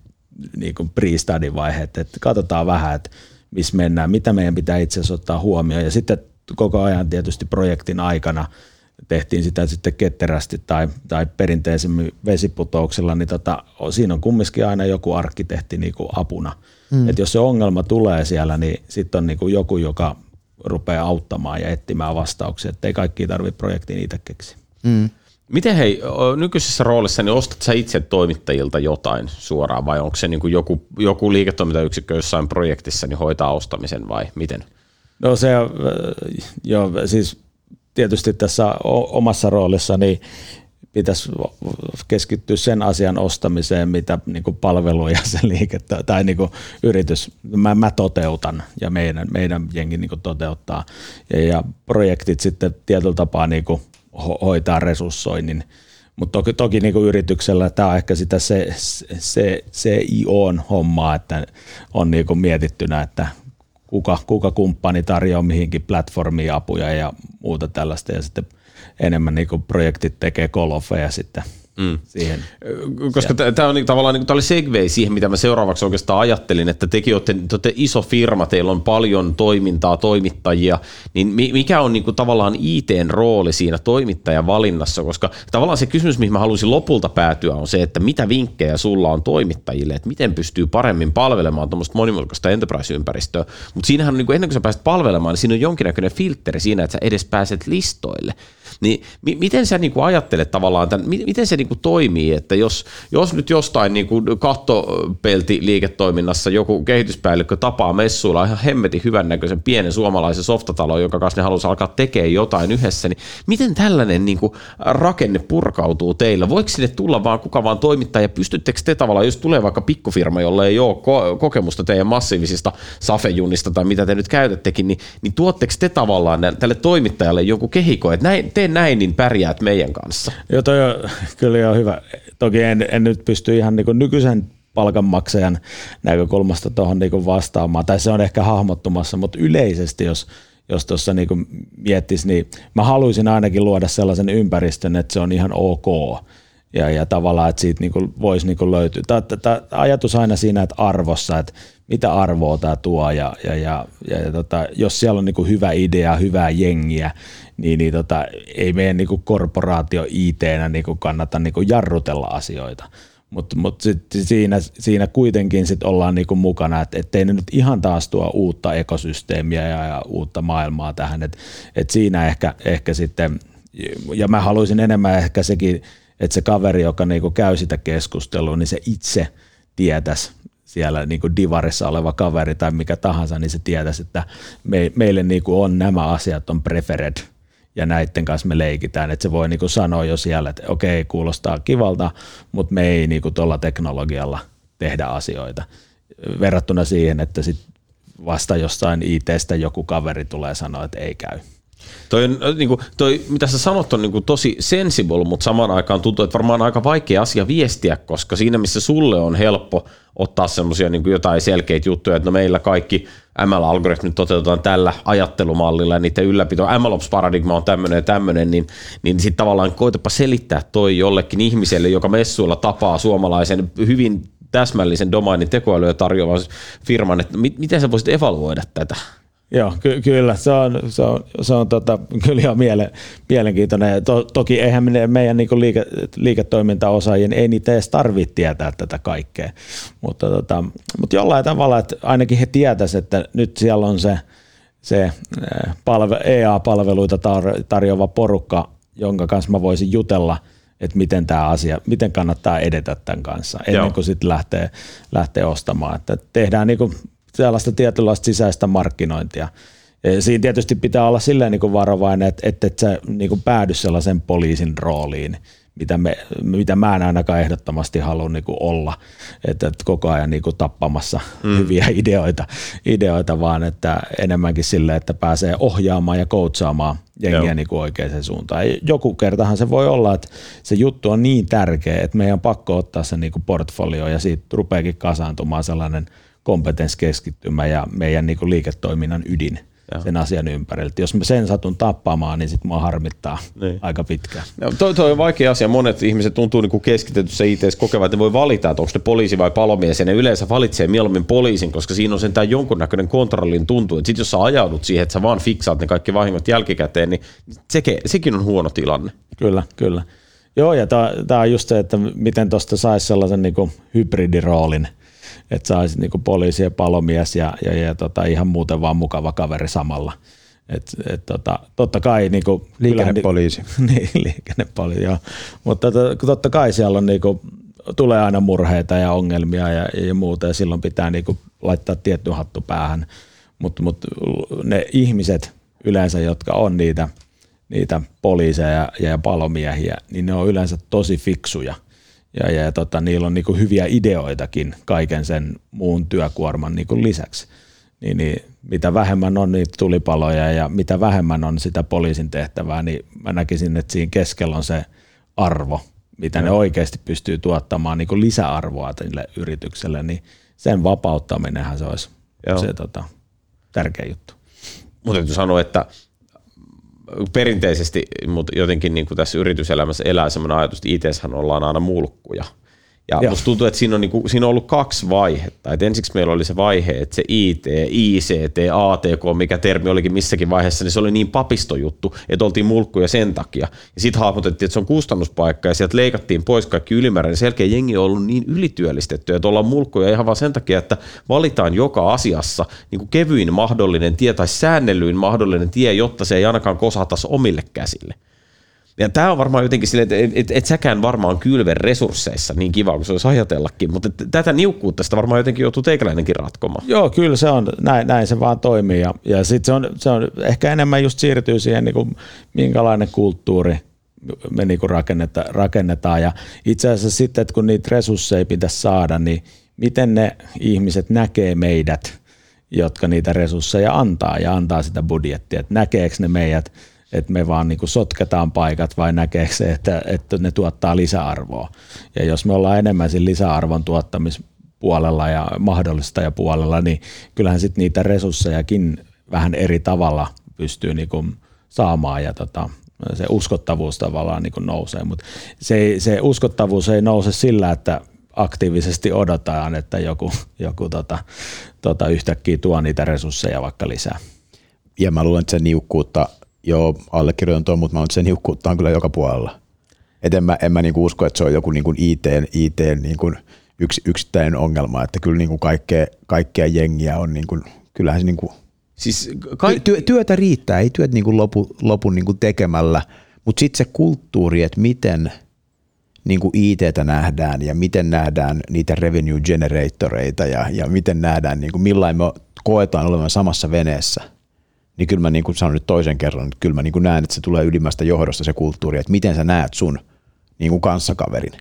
niin kuin pre-study vaihe, että katsotaan vähän, että missä mennään, mitä meidän pitää itse asiassa ottaa huomioon ja sitten koko ajan tietysti projektin aikana tehtiin sitä sitten ketterästi tai, tai perinteisemmin vesiputouksella, niin tota, siinä on kumminkin aina joku arkkitehti niin kuin apuna. Mm. Et jos se ongelma tulee siellä, niin sitten on niin kuin joku, joka rupeaa auttamaan ja etsimään vastauksia, ettei kaikki tarvitse projektiin itse keksiä. Mm.
Miten hei, nykyisessä roolissa, niin ostat sä itse toimittajilta jotain suoraan vai onko se niin kuin joku, joku liiketoimintayksikkö jossain projektissa niin hoitaa ostamisen vai miten?
No se, jo, siis tietysti tässä omassa roolissa niin pitäisi keskittyä sen asian ostamiseen, mitä niin kuin palveluja [laughs] se liike tai niin kuin yritys, mä, mä toteutan ja meidän, meidän jengi niin kuin toteuttaa. Ja, ja projektit sitten tietyllä tapaa niin kuin hoitaa resurssoinnin. Mutta toki, toki niin yrityksellä tämä on ehkä sitä se, se, se on hommaa, että on niin kuin mietittynä, että kuka, kuka kumppani tarjoaa mihinkin platformiin apuja ja muuta tällaista. Ja sitten enemmän niin projektit tekee kolofeja sitten – Mm. Siihen.
Koska tämä on niin, tavallaan niin, oli segway siihen, mitä mä seuraavaksi oikeastaan ajattelin, että tekin olette, te olette iso firma, teillä on paljon toimintaa, toimittajia, niin mikä on niin kuin, tavallaan ITn rooli siinä toimittajan valinnassa, koska tavallaan se kysymys, mihin mä haluaisin lopulta päätyä, on se, että mitä vinkkejä sulla on toimittajille, että miten pystyy paremmin palvelemaan tuommoista monimutkaista enterprise-ympäristöä, mutta siinähän on niin kuin, ennen kuin sä pääset palvelemaan, niin siinä on jonkinnäköinen filteri siinä, että sä edes pääset listoille. Niin mi- miten sä niin kuin ajattelet tavallaan, tämän, miten se niin kuin toimii, että jos, jos nyt jostain niin kuin kattopelti liiketoiminnassa joku kehityspäällikkö tapaa messuilla ihan hemmetin hyvännäköisen pienen suomalaisen softatalon, jonka kanssa ne haluaisi alkaa tekemään jotain yhdessä, niin miten tällainen niin kuin rakenne purkautuu teillä? Voiko sinne tulla vaan kuka vaan toimittaa ja pystyttekö te tavallaan, jos tulee vaikka pikkufirma, jolla ei ole ko- kokemusta teidän massiivisista safejunista tai mitä te nyt käytättekin, niin, niin tuotteko te tavallaan tälle toimittajalle joku kehiko, että näin, näin, niin pärjäät meidän kanssa?
Joo, toi on kyllä on hyvä. Toki en, en nyt pysty ihan niin nykyisen palkanmaksajan näkökulmasta tuohon niin vastaamaan, tai se on ehkä hahmottumassa, mutta yleisesti jos jos tuossa niin miettisi, niin mä haluaisin ainakin luoda sellaisen ympäristön, että se on ihan ok. Ja, ja tavallaan, että siitä niin voisi niin löytyä. Tämä ajatus aina siinä, että arvossa, että mitä arvoa tämä tuo ja, ja, ja, ja, ja tota, jos siellä on niin hyvä idea, hyvää jengiä, niin, niin tota, ei meidän niin kuin korporaatio IT-nä niin kuin kannata niin kuin jarrutella asioita. Mutta mut siinä, siinä kuitenkin sit ollaan niinku mukana, että ettei ne nyt ihan taas tuo uutta ekosysteemiä ja, ja uutta maailmaa tähän. Et, et siinä ehkä, ehkä sitten, ja mä haluaisin enemmän ehkä sekin, että se kaveri, joka niinku käy sitä keskustelua, niin se itse tietäisi siellä niin kuin divarissa oleva kaveri tai mikä tahansa, niin se tietäisi, että me, meille niin kuin on nämä asiat on preferred – ja näiden kanssa me leikitään, että se voi niinku sanoa jo siellä, että okei, kuulostaa kivalta, mutta me ei niinku tuolla teknologialla tehdä asioita. Verrattuna siihen, että sit vasta jossain ITstä joku kaveri tulee sanoa, että ei käy.
Toi, niin kuin, toi, mitä sä sanot on niin kuin, tosi sensible, mutta samaan aikaan tuntuu, että varmaan aika vaikea asia viestiä, koska siinä missä sulle on helppo ottaa semmoisia niin jotain selkeitä juttuja, että no meillä kaikki ML-algoritmit toteutetaan tällä ajattelumallilla ja niiden ylläpito, MLOps-paradigma on tämmöinen ja tämmöinen, niin, niin sitten tavallaan koitapa selittää toi jollekin ihmiselle, joka messuilla tapaa suomalaisen hyvin täsmällisen domainin tekoälyä tarjoavan firman, että miten sä voisit evaluoida tätä?
Joo, ky- kyllä. Se on, se on, se on tota, [laughs] kyllä ihan miele- mielenkiintoinen. To- toki eihän me, meidän niinku liike- liiketoimintaosaajien ei niitä edes tarvitse tietää tätä kaikkea, mutta, tota, mutta jollain tavalla, että ainakin he tietäisivät, että nyt siellä on se se palve, EA-palveluita tar- tarjoava porukka, jonka kanssa mä voisin jutella, että miten tämä asia, miten kannattaa edetä tämän kanssa, ennen Joo. kuin sitten lähtee, lähtee ostamaan. Että tehdään niinku sellaista tietynlaista sisäistä markkinointia. Siinä tietysti pitää olla silleen niin kuin varovainen, että, että et sä niin kuin päädy sellaisen poliisin rooliin, mitä, me, mitä mä en ainakaan ehdottomasti halua niin olla, että, että koko ajan niin kuin tappamassa mm. hyviä [laughs] ideoita, ideoita, vaan että enemmänkin sille, että pääsee ohjaamaan ja coachaamaan jengiä niin kuin oikeaan suuntaan. Joku kertahan se voi olla, että se juttu on niin tärkeä, että meidän on pakko ottaa se niin portfolio ja siitä rupeakin kasaantumaan sellainen kompetenssikeskittymä ja meidän niin kuin liiketoiminnan ydin – Joo. sen asian ympärillä. Jos mä sen satun tappamaan, niin sitten mua harmittaa niin. aika pitkään.
No, toi, toi on vaikea asia. Monet ihmiset tuntuu niin keskitetyssä it kokevat, että ne voi valita, että onko ne poliisi vai palomies, ja ne yleensä valitsee mieluummin poliisin, koska siinä on sentään jonkunnäköinen kontrollin tuntu. Sitten jos sä ajaudut siihen, että sä vaan fiksaat ne kaikki vahingot jälkikäteen, niin seke, sekin on huono tilanne.
Kyllä, kyllä. Joo, ja tämä on just se, että miten tuosta saisi sellaisen niin hybridiroolin – että saisi niinku poliisi ja palomies ja, ja, ja tota, ihan muuten vaan mukava kaveri samalla. Et, et tota, totta kai niinku,
liikennepoliisi. [laughs]
niin, liikennepoliisi, joo. Mutta to, totta kai siellä on niinku, tulee aina murheita ja ongelmia ja, ja muuta ja silloin pitää niinku laittaa tietty hattu päähän. Mutta mut ne ihmiset yleensä, jotka on niitä, niitä poliiseja ja, ja palomiehiä, niin ne on yleensä tosi fiksuja – ja, ja tota, niillä on niinku hyviä ideoitakin kaiken sen muun työkuorman niinku lisäksi. Niin, niin, mitä vähemmän on niitä tulipaloja ja mitä vähemmän on sitä poliisin tehtävää, niin mä näkisin, että siinä keskellä on se arvo, mitä Joo. ne oikeasti pystyy tuottamaan niin kuin lisäarvoa tälle yritykselle, niin sen vapauttaminenhan se olisi Joo. se tota, tärkeä juttu.
Mutta täytyy sanoa, että perinteisesti, mutta jotenkin niin kuin tässä yrityselämässä elää sellainen ajatus, että ollaan aina mulkkuja – ja Joo. musta tuntuu, että siinä on, niin kuin, siinä on ollut kaksi vaihetta. Et ensiksi meillä oli se vaihe, että se IT, ICT, ATK, mikä termi olikin missäkin vaiheessa, niin se oli niin papistojuttu, että oltiin mulkkuja sen takia. Ja sitten hahmotettiin, että se on kustannuspaikka ja sieltä leikattiin pois kaikki ylimääräinen. Sen jälkeen jengi on ollut niin ylityöllistetty, että ollaan mulkkuja ihan vaan sen takia, että valitaan joka asiassa niin kuin kevyin mahdollinen tie tai säännellyin mahdollinen tie, jotta se ei ainakaan kosahtaisi omille käsille. Ja tämä on varmaan jotenkin silleen, että et, et, et säkään varmaan kylven resursseissa niin kiva kuin se olisi ajatellakin, mutta tätä niukkuutta sitä varmaan jotenkin joutuu teikäläinenkin ratkomaan.
Joo, kyllä se on, näin, näin se vaan toimii. Ja, ja sitten se on, se on ehkä enemmän just siirtyy siihen, niin kuin, minkälainen kulttuuri me niin kuin rakenneta, rakennetaan. Ja itse asiassa sitten, että kun niitä resursseja pitäisi saada, niin miten ne ihmiset näkee meidät, jotka niitä resursseja antaa ja antaa sitä budjettia, että näkeekö ne meidät – että me vaan niin kuin sotketaan paikat vai näkeekö se, että, että ne tuottaa lisäarvoa. Ja jos me ollaan enemmän siinä lisäarvon tuottamispuolella ja mahdollista ja puolella, niin kyllähän sitten niitä resurssejakin vähän eri tavalla pystyy niin kuin saamaan ja tota, se uskottavuus tavallaan niin kuin nousee, mutta se, se uskottavuus ei nouse sillä, että aktiivisesti odotetaan, että joku, joku tota, tota yhtäkkiä tuo niitä resursseja vaikka lisää.
Ja mä luulen, että se niukkuutta joo, allekirjoitan tuon, mutta mä sen niukkuutta on kyllä joka puolella. Et en mä, en mä niinku usko, että se on joku niinku IT, IT niinku yks, yksittäinen ongelma, että kyllä niinku kaikkea, kaikkea jengiä on, niinku, kyllähän se niinku, siis ka- työ, työtä riittää, ei työt niinku lopu, lopu niinku tekemällä, mutta sitten se kulttuuri, että miten niinku ITtä nähdään ja miten nähdään niitä revenue generatoreita ja, ja miten nähdään, niinku, millain me koetaan olevan samassa veneessä – niin kyllä mä niin kuin sanon nyt toisen kerran, että kyllä mä niin kuin näen, että se tulee ylimmästä johdosta se kulttuuri, että miten sä näet sun niin kuin kanssakaverin.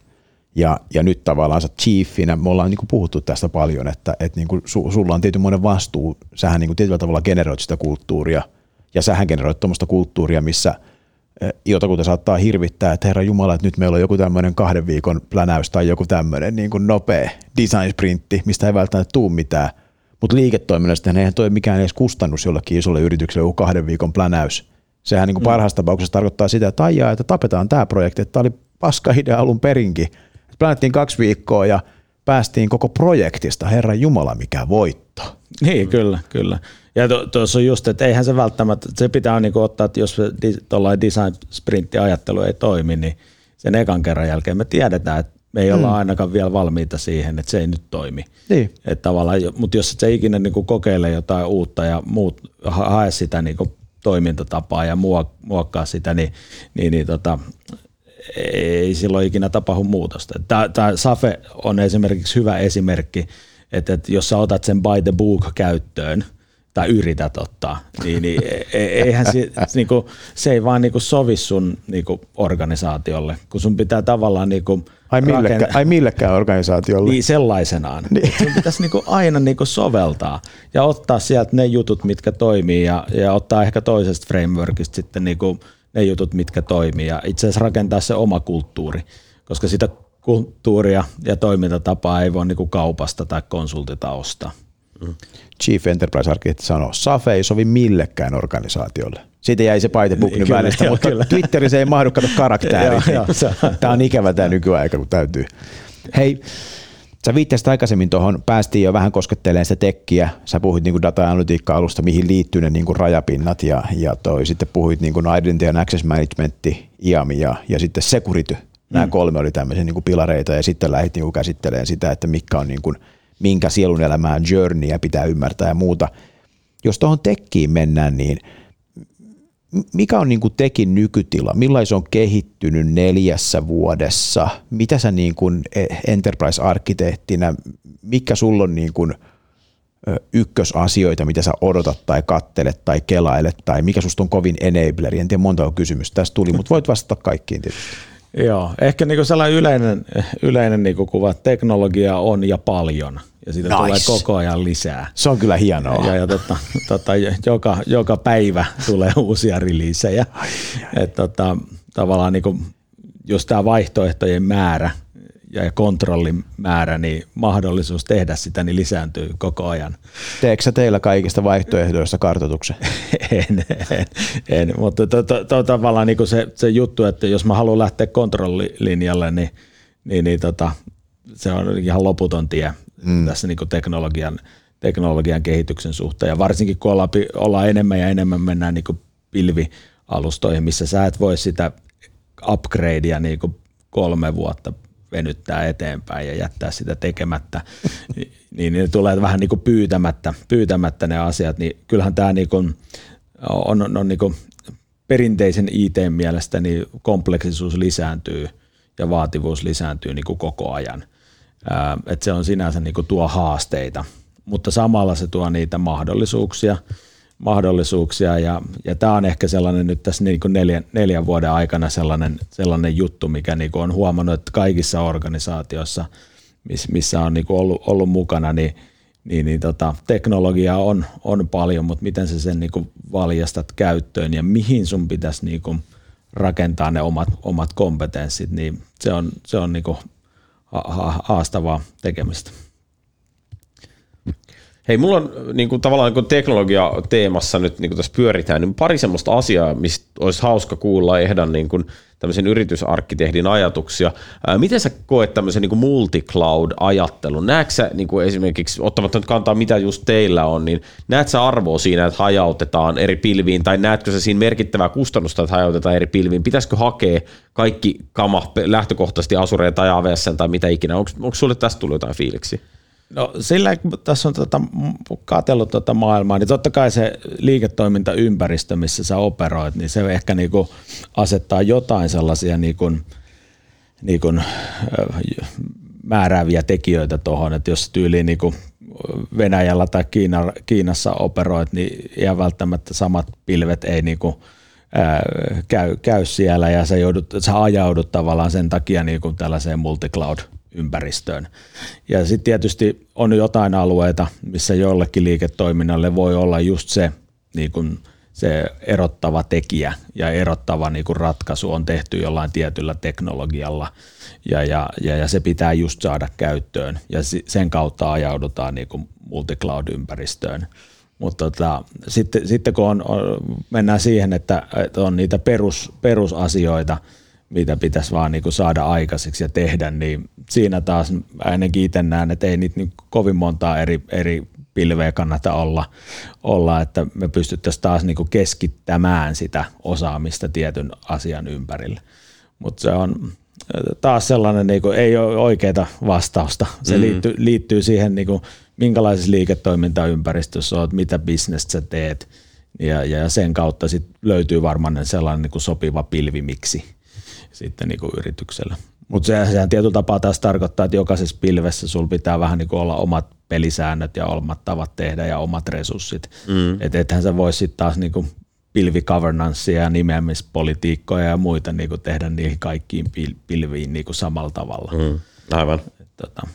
Ja, ja nyt tavallaan sä chiefinä, me ollaan niin kuin puhuttu tästä paljon, että, että niin kuin su, sulla on tietynlainen vastuu, sähän niin kuin tietyllä tavalla generoit sitä kulttuuria, ja sähän generoit tuommoista kulttuuria, missä eh, jotakuta saattaa hirvittää, että herra Jumala, että nyt meillä on joku tämmöinen kahden viikon plänäys tai joku tämmöinen niin kuin nopea design sprintti, mistä ei välttämättä tule mitään – mutta liiketoiminnasta eihän toi mikään edes kustannus jollekin isolle yritykselle joku kahden viikon plänäys. Sehän niin kuin mm. parhaassa tapauksessa tarkoittaa sitä, että aijaa, että tapetaan tämä projekti, että tämä oli paska idea alun perinkin. Plänettiin kaksi viikkoa ja päästiin koko projektista, Herra Jumala, mikä voitto.
Niin, kyllä, kyllä. Ja tuossa on just, että eihän se välttämättä, se pitää niin ottaa, että jos tuollainen design sprintti ajattelu ei toimi, niin sen ekan kerran jälkeen me tiedetään, että Me ei mm. olla ainakaan vielä valmiita siihen, että se ei nyt toimi.
Niin.
Että tavallaan, mutta jos et sä ikinä niin kokeile jotain uutta ja muut, hae sitä niin toimintatapaa ja muokkaa sitä, niin, niin, niin tota, ei silloin ikinä tapahdu muutosta. Tämä, Safe on esimerkiksi hyvä esimerkki, että, että jos sä otat sen by the book käyttöön – tai yrität ottaa, niin, niin e, e, eihän se, niin kuin, se ei vaan niin kuin sovi sun niin kuin organisaatiolle, kun sun pitää tavallaan niin kuin
ai, millekään, raken... ai millekään organisaatiolle?
Niin sellaisenaan. Niin. Sun pitäisi niin kuin aina niin kuin soveltaa ja ottaa sieltä ne jutut, mitkä toimii ja, ja ottaa ehkä toisesta frameworkista sitten niin kuin ne jutut, mitkä toimii ja itse asiassa rakentaa se oma kulttuuri, koska sitä kulttuuria ja toimintatapaa ei voi niin kuin kaupasta tai konsultita ostaa.
Chief Enterprise Architect sanoi, SAFE ei sovi millekään organisaatiolle. Siitä jäi se book niin, välistä, joo, mutta kyllä. Twitterissä ei mahdu kato [laughs] karakteri. tämä on ikävä tämä nykyaika, kun täytyy. Hei, Sä viittasit aikaisemmin tuohon, päästiin jo vähän koskettelemaan sitä tekkiä. Sä puhuit niin data-analytiikka-alusta, mihin liittyy ne niin kuin rajapinnat ja, ja toi, sitten puhuit niin kuin Identity and Access Management, IAM ja, ja sitten Security. Nämä mm. kolme oli tämmöisiä niin kuin pilareita ja sitten lähdit niin käsittelemään sitä, että mikä on niin kuin – minkä sielun elämään journeyä pitää ymmärtää ja muuta. Jos tuohon tekkiin mennään, niin mikä on niin kuin tekin nykytila? Millaisen on kehittynyt neljässä vuodessa? Mitä sä niin kuin enterprise-arkkitehtinä, mikä sulla on niin kuin ykkösasioita, mitä sä odotat tai kattelet tai kelailet tai mikä susta on kovin enableri? En tiedä monta on kysymys tästä tuli, mutta voit vastata kaikkiin tietysti.
Joo, ehkä niinku sellainen yleinen, yleinen niinku kuva, että teknologia on ja paljon, ja siitä nice. tulee koko ajan lisää.
Se on kyllä hienoa.
Ja, ja tota, tota, joka, joka päivä tulee [laughs] uusia releasejä. että tota, tavallaan niinku, jos tämä vaihtoehtojen määrä – ja kontrollin määrä, niin mahdollisuus tehdä sitä niin lisääntyy koko ajan.
Teekö sä teillä kaikista vaihtoehdoista kartoituksen? [laughs]
en, en, en, mutta to, to, to, tavallaan niin se, se juttu, että jos mä haluan lähteä kontrollilinjalle, niin, niin, niin tota, se on ihan loputon tie mm. tässä niin teknologian, teknologian kehityksen suhteen. Ja varsinkin kun ollaan, ollaan enemmän ja enemmän mennään niin pilvialustoihin, missä sä et voi sitä upgradea niin kolme vuotta venyttää eteenpäin ja jättää sitä tekemättä, [laughs] niin, ne tulee vähän niin kuin pyytämättä, pyytämättä ne asiat, niin kyllähän tämä niin kuin on, on, on niin kuin perinteisen IT-mielestä niin kompleksisuus lisääntyy ja vaativuus lisääntyy niin kuin koko ajan. Että se on sinänsä niin kuin tuo haasteita, mutta samalla se tuo niitä mahdollisuuksia – mahdollisuuksia ja, ja tämä on ehkä sellainen nyt tässä niin kuin neljän, neljän vuoden aikana sellainen, sellainen juttu, mikä niin kuin on huomannut, että kaikissa organisaatioissa, missä on niin kuin ollut, ollut mukana, niin, niin, niin tota, teknologiaa on, on paljon, mutta miten sä sen niin kuin valjastat käyttöön ja mihin sun pitäisi niin kuin rakentaa ne omat, omat kompetenssit, niin se on, se on niin kuin haastavaa tekemistä.
Hei, mulla on niin kuin, tavallaan niin teknologia-teemassa nyt niin kuin tässä pyöritään, niin pari semmoista asiaa, mistä olisi hauska kuulla ehdan niin kuin, tämmöisen yritysarkkitehdin ajatuksia. Miten sä koet tämmöisen niin multi-cloud-ajattelun? Näetkö sä niin kuin esimerkiksi, ottamatta nyt kantaa mitä just teillä on, niin näetkö sä arvoa siinä, että hajautetaan eri pilviin, tai näetkö sä siinä merkittävää kustannusta, että hajautetaan eri pilviin? Pitäisikö hakea kaikki kama lähtökohtaisesti Asureen tai AWS tai mitä ikinä? Onko, onko sulle tästä tullut jotain fiiliksi?
No sillä, kun tässä on tota, katsellut tota maailmaa, niin totta kai se liiketoimintaympäristö, missä sä operoit, niin se ehkä niinku asettaa jotain sellaisia niinku, niinku, määrääviä tekijöitä tuohon, että jos tyyliin niinku Venäjällä tai Kiina, Kiinassa operoit, niin ihan välttämättä samat pilvet ei niinku, ää, käy, käy siellä ja sä, joudut, sä ajaudut tavallaan sen takia niinku tällaiseen multicloud – ympäristöön. Ja sitten tietysti on jotain alueita, missä jollekin liiketoiminnalle voi olla just se, niin kun se erottava tekijä ja erottava niin kun ratkaisu on tehty jollain tietyllä teknologialla ja, ja, ja, ja se pitää just saada käyttöön ja sen kautta ajaudutaan niin kuin multicloud-ympäristöön. Mutta tota, sitten, sitten kun on, on, mennään siihen, että on niitä perus, perusasioita – mitä pitäisi vaan niin kuin saada aikaiseksi ja tehdä, niin siinä taas ainakin itse näen, että ei niitä niin kovin montaa eri, eri pilveä kannata olla, olla että me pystyttäisiin taas niin kuin keskittämään sitä osaamista tietyn asian ympärille. Mutta se on, taas sellainen, niin kuin, ei ole oikeaa vastausta. Se mm. liittyy, liittyy siihen, niin kuin, minkälaisessa liiketoimintaympäristössä olet, mitä bisnestä sä teet, ja, ja sen kautta sit löytyy varmaan sellainen niin kuin sopiva pilvi miksi sitten niin kuin yrityksellä. Mutta se, sehän tietyllä tapaa taas tarkoittaa, että jokaisessa pilvessä sulla pitää vähän niin kuin olla omat pelisäännöt ja omat tavat tehdä ja omat resurssit. Mm. Että ethän sä voi sitten taas niin kuin ja nimeämispolitiikkoja ja muita niin kuin tehdä niihin kaikkiin pil- pilviin niin kuin samalla tavalla. Mm.
Aivan.
Et, tota,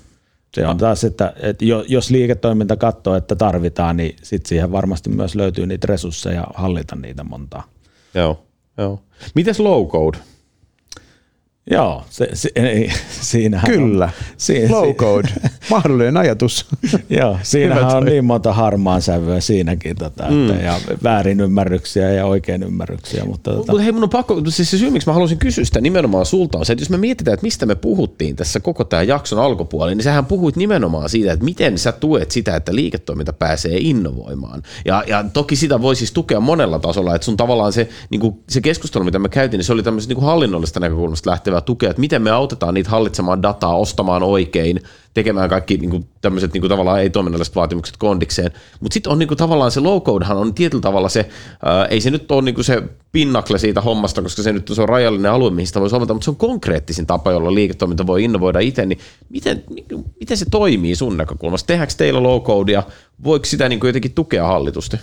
se on taas, että, että jos liiketoiminta katsoo, että tarvitaan, niin sit siihen varmasti myös löytyy niitä resursseja hallita niitä montaa.
Joo, joo. Mites low code?
Joo, se, se, ei, [laughs] siinähän
Kyllä, on, siinä, low code, [laughs] mahdollinen ajatus. [laughs]
Joo, siinähän on niin monta harmaan sävyä siinäkin, tota, mm. että, ja väärinymmärryksiä ja oikein ymmärryksiä. Mutta,
tota. mutta hei, mun on pakko, siis se syy, miksi mä halusin kysyä sitä nimenomaan sulta on se, että jos me mietitään, että mistä me puhuttiin tässä koko tämän jakson alkupuoli, niin sähän puhuit nimenomaan siitä, että miten sä tuet sitä, että liiketoiminta pääsee innovoimaan. Ja, ja toki sitä voi siis tukea monella tasolla, että sun tavallaan se, niin kuin se keskustelu, mitä me käytiin, niin se oli tämmöisestä niin hallinnollista näkökulmasta lähtevä riittävää tukea, että miten me autetaan niitä hallitsemaan dataa, ostamaan oikein, tekemään kaikki niin kuin, tämmöiset niin kuin, tavallaan ei-toiminnalliset vaatimukset kondikseen. Mutta sitten on niin kuin, tavallaan se low-codehan on tietyllä tavalla se, ää, ei se nyt ole niin kuin se pinnakle siitä hommasta, koska se nyt se on rajallinen alue, mihin sitä voi soveltaa, mutta se on konkreettisin tapa, jolla liiketoiminta voi innovoida itse, niin miten, niin, miten se toimii sun näkökulmasta? Tehdäänkö teillä low-codea? Voiko sitä niin kuin, jotenkin tukea hallitusti?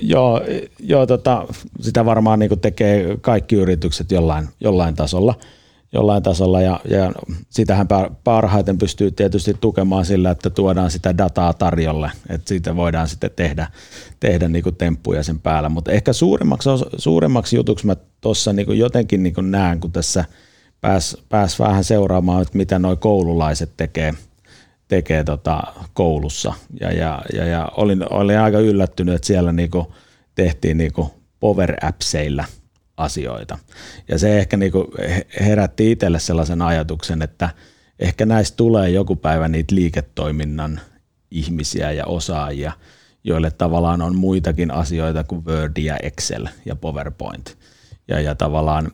Joo, joo tota, sitä varmaan niin tekee kaikki yritykset jollain, jollain tasolla jollain tasolla ja, ja sitähän parhaiten pystyy tietysti tukemaan sillä, että tuodaan sitä dataa tarjolle, että siitä voidaan sitten tehdä, tehdä niin kuin temppuja sen päällä, mutta ehkä suurimmaksi, suurimmaksi jutuksi mä tuossa niin jotenkin niin näen, kun tässä pääs, pääs vähän seuraamaan, että mitä nuo koululaiset tekee, tekee tota koulussa. Ja, ja, ja, ja olin, olin aika yllättynyt, että siellä niin tehtiin niin power appseilla – asioita. Ja se ehkä niin kuin herätti itselle sellaisen ajatuksen, että ehkä näistä tulee joku päivä niitä liiketoiminnan ihmisiä ja osaajia, joille tavallaan on muitakin asioita kuin Word ja Excel ja PowerPoint. Ja, ja tavallaan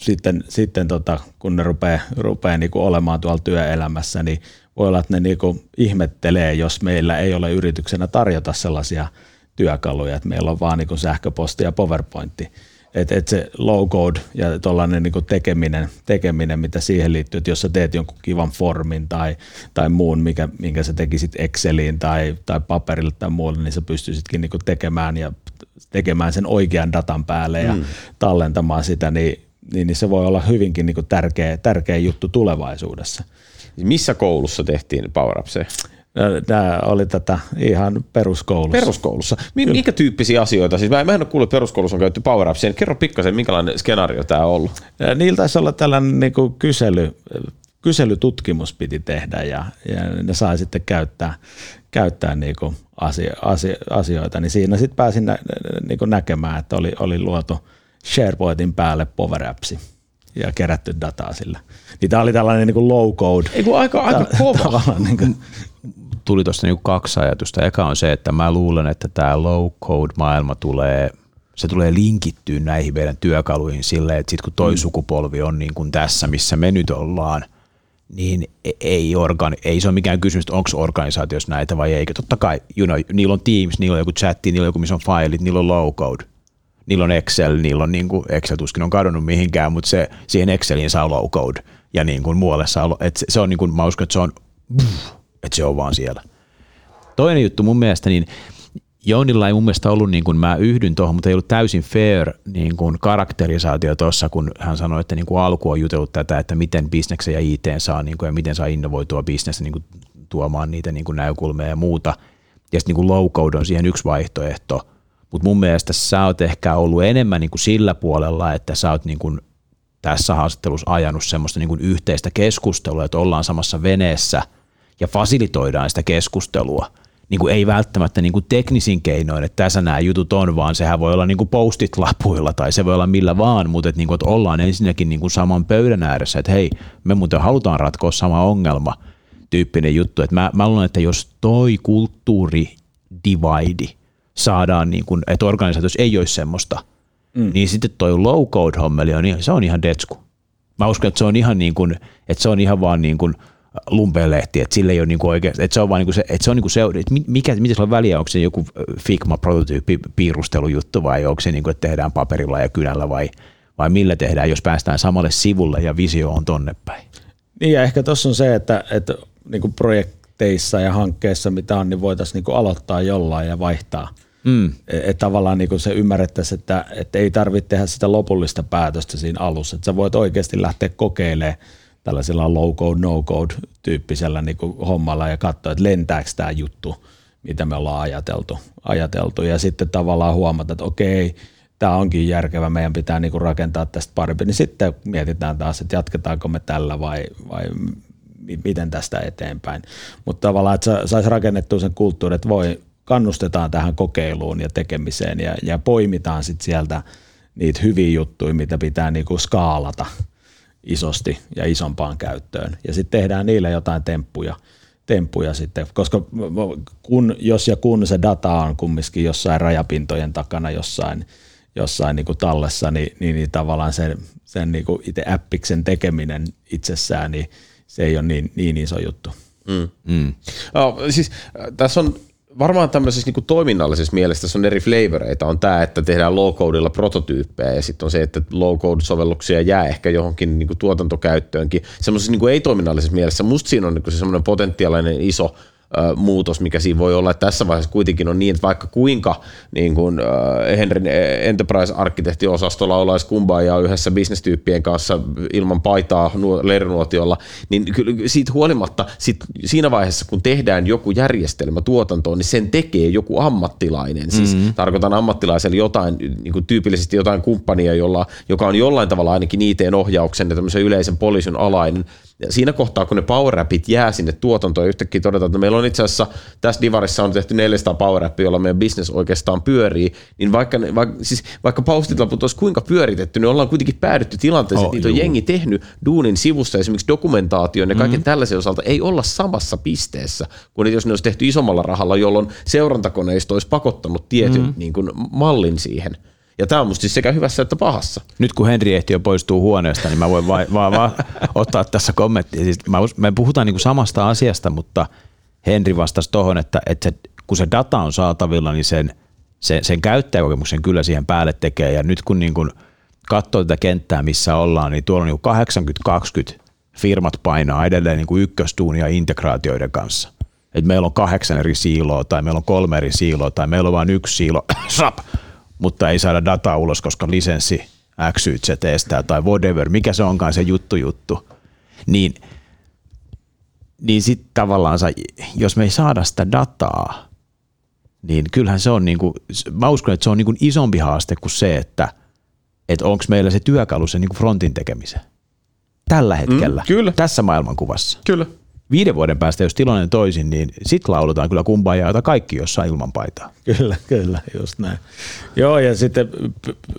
sitten, sitten tota, kun ne rupeaa, rupeaa niin olemaan tuolla työelämässä, niin voi olla, että ne niin ihmettelee, jos meillä ei ole yrityksenä tarjota sellaisia työkaluja, että meillä on vaan niin sähköposti ja PowerPointti että et se low code ja tuollainen niin tekeminen, tekeminen, mitä siihen liittyy, että jos sä teet jonkun kivan formin tai, tai muun, mikä, minkä sä tekisit Exceliin tai, tai paperille tai muulle, niin sä pystyisitkin niin tekemään ja tekemään sen oikean datan päälle ja mm. tallentamaan sitä, niin, niin, niin se voi olla hyvinkin niin tärkeä, tärkeä juttu tulevaisuudessa.
Missä koulussa tehtiin Power
Tämä oli tätä ihan peruskoulussa.
Peruskoulussa. Minkä tyyppisiä asioita? Siis mä, en, mä en ole kuullut, että peruskoulussa on käytetty Power Appsia. Kerro pikkasen, minkälainen skenaario tämä on ollut?
Niillä taisi olla tällainen niin kuin kysely, kyselytutkimus piti tehdä ja, ja ne sai sitten käyttää, käyttää niin kuin asio, asio, asioita. Niin siinä sitten pääsin nä, niin kuin näkemään, että oli, oli luotu SharePointin päälle Power Appsi ja kerätty dataa sillä. Niin tämä oli tällainen niin kuin low code.
Ei kun aika, aika kova. [laughs]
Niin kuin, tuli tuosta niinku kaksi ajatusta. Eka on se, että mä luulen, että tämä low code maailma tulee, se tulee linkittyä näihin meidän työkaluihin silleen, että sitten kun toi mm. sukupolvi on niin kuin tässä, missä me nyt ollaan, niin e- ei, organi- ei se ole mikään kysymys, että onko organisaatiossa näitä vai eikö. Totta kai, you know, niillä on Teams, niillä on joku chatti, niillä on joku, missä on failit, niillä on low code. Niillä on Excel, niillä on niin kuin, Excel tuskin on kadonnut mihinkään, mutta se, siihen Exceliin saa low code ja niin kuin muualle saa, että se, se on niin kuin, mä uskon, että se on, että se on vaan siellä. Toinen juttu mun mielestä, niin Jounilla ei mun mielestä ollut, niin kuin mä yhdyn tuohon, mutta ei ollut täysin fair niin kuin karakterisaatio tuossa, kun hän sanoi, että niin kuin alku on jutellut tätä, että miten bisneksen ja IT saa niin kuin, ja miten saa innovoitua bisnestä niin kuin, tuomaan niitä niin kuin näkökulmia ja muuta. Ja sitten niin low code on siihen yksi vaihtoehto. Mutta mun mielestä sä oot ehkä ollut enemmän niin kuin sillä puolella, että sä oot niin kuin tässä haastattelussa ajanut semmoista niin kuin yhteistä keskustelua, että ollaan samassa veneessä ja fasilitoidaan sitä keskustelua – niin kuin ei välttämättä niin kuin teknisin keinoin, että tässä nämä jutut on, vaan sehän voi olla niin kuin postit lapuilla tai se voi olla millä vaan, mutta että, niin kuin, että ollaan ensinnäkin niin kuin saman pöydän ääressä, että hei, me muuten halutaan ratkoa sama ongelma tyyppinen juttu. Että mä, mä luulen, että jos toi kulttuuri divide saadaan, niin kuin, että organisaatiossa ei olisi semmoista, mm. niin sitten toi low code hommeli on, se on ihan detsku. Mä uskon, että se on ihan niin kuin, että se on ihan vaan niin kuin lumpelehti, että sille ei ole niin kuin oikein, että se on vaan niin kuin se, että se on niin kuin se, että mikä, mitä sillä on väliä, onko se joku Figma prototyyppi piirustelujuttu vai onko se niin kuin, että tehdään paperilla ja kynällä vai, vai millä tehdään, jos päästään samalle sivulle ja visio on tonne päin.
Niin ja ehkä tuossa on se, että, että niin kuin projekteissa ja hankkeissa, mitä on, niin voitaisiin niin kuin aloittaa jollain ja vaihtaa. Mm. Että tavallaan niin se ymmärrettäisiin, että, että ei tarvitse tehdä sitä lopullista päätöstä siinä alussa. Että sä voit oikeasti lähteä kokeilemaan tällaisella low-code, no-code tyyppisellä niin hommalla ja katsoa, että lentääkö tämä juttu, mitä me ollaan ajateltu. ajateltu. Ja sitten tavallaan huomata, että okei, tämä onkin järkevä, meidän pitää niin rakentaa tästä parempi. Niin sitten mietitään taas, että jatketaanko me tällä vai, vai miten tästä eteenpäin. Mutta tavallaan, että saisi rakennettua sen kulttuurin, että voi, kannustetaan tähän kokeiluun ja tekemiseen ja, ja poimitaan sitten sieltä niitä hyviä juttuja, mitä pitää niinku skaalata isosti ja isompaan käyttöön. Ja sitten tehdään niille jotain temppuja, temppuja sitten, koska kun, jos ja kun se data on kumminkin jossain rajapintojen takana jossain, jossain niin kuin tallessa, niin, niin, niin tavallaan sen, sen niin kuin itse appiksen tekeminen itsessään, niin se ei ole niin, niin iso juttu. Mm.
Mm. Oh, siis, äh, tässä on varmaan tämmöisessä niin kuin toiminnallisessa mielessä on eri flavoreita. On tämä, että tehdään low-codella prototyyppejä ja sitten on se, että low-code-sovelluksia jää ehkä johonkin niin kuin tuotantokäyttöönkin. Semmoisessa niin ei-toiminnallisessa mielessä musta siinä on niin kuin se semmoinen potentiaalinen iso – muutos, mikä siinä voi olla. Että tässä vaiheessa kuitenkin on niin, että vaikka kuinka niin kuin Henrin Enterprise-arkkitehtiosastolla ollaan kumbaa yhdessä bisnestyyppien kanssa ilman paitaa lerinuotiolla, niin kyllä siitä huolimatta sit siinä vaiheessa, kun tehdään joku järjestelmä tuotantoon, niin sen tekee joku ammattilainen. Siis mm-hmm. tarkoitan ammattilaiselle jotain, niin kuin tyypillisesti jotain kumppania, jolla, joka on jollain tavalla ainakin IT-ohjauksen ja tämmöisen yleisen poliisin alainen, ja siinä kohtaa, kun ne power jää sinne tuotantoon ja yhtäkkiä todetaan, että meillä on itse asiassa tässä divarissa on tehty 400 power jolla meidän business oikeastaan pyörii, niin vaikka, ne, vaikka, siis vaikka paustitlaput olisi kuinka pyöritetty, niin ollaan kuitenkin päädytty tilanteeseen, oh, että niitä on jengi tehnyt duunin sivussa, esimerkiksi dokumentaation ja kaiken mm-hmm. tällaisen osalta ei olla samassa pisteessä, kuin jos ne olisi tehty isommalla rahalla, jolloin seurantakoneisto olisi pakottanut tietyn mm-hmm. niin kuin, mallin siihen. Ja tämä on musta siis sekä hyvässä että pahassa.
Nyt kun Henri ehti jo poistuu huoneesta, niin mä voin vaan va- va- [laughs] ottaa tässä kommenttia. Siis mä, me puhutaan niin kuin samasta asiasta, mutta Henri vastasi tuohon, että, että se, kun se data on saatavilla, niin sen, sen, sen käyttäjäkokemuksen kyllä siihen päälle tekee. Ja nyt kun niin kuin katsoo tätä kenttää, missä ollaan, niin tuolla on niin 80-20 firmat painaa edelleen niin kuin ykköstuunia integraatioiden kanssa. Et meillä on kahdeksan eri siiloa, tai meillä on kolme eri siiloa, tai meillä on vain yksi siilo, [coughs] sap, mutta ei saada dataa ulos, koska lisenssi X, se estää tai whatever, mikä se onkaan se juttu juttu, niin, niin sitten tavallaan jos me ei saada sitä dataa, niin kyllähän se on, niin kuin, mä uskon, että se on niin kuin isompi haaste kuin se, että, että onko meillä se työkalu sen niin kuin frontin tekemiseen. Tällä hetkellä, mm, kyllä. tässä maailmankuvassa.
Kyllä
viiden vuoden päästä, jos tilanne toisin, niin sit lauletaan kyllä kumpaa jota kaikki jossain ilman paitaa.
Kyllä, kyllä, just näin. Joo, ja sitten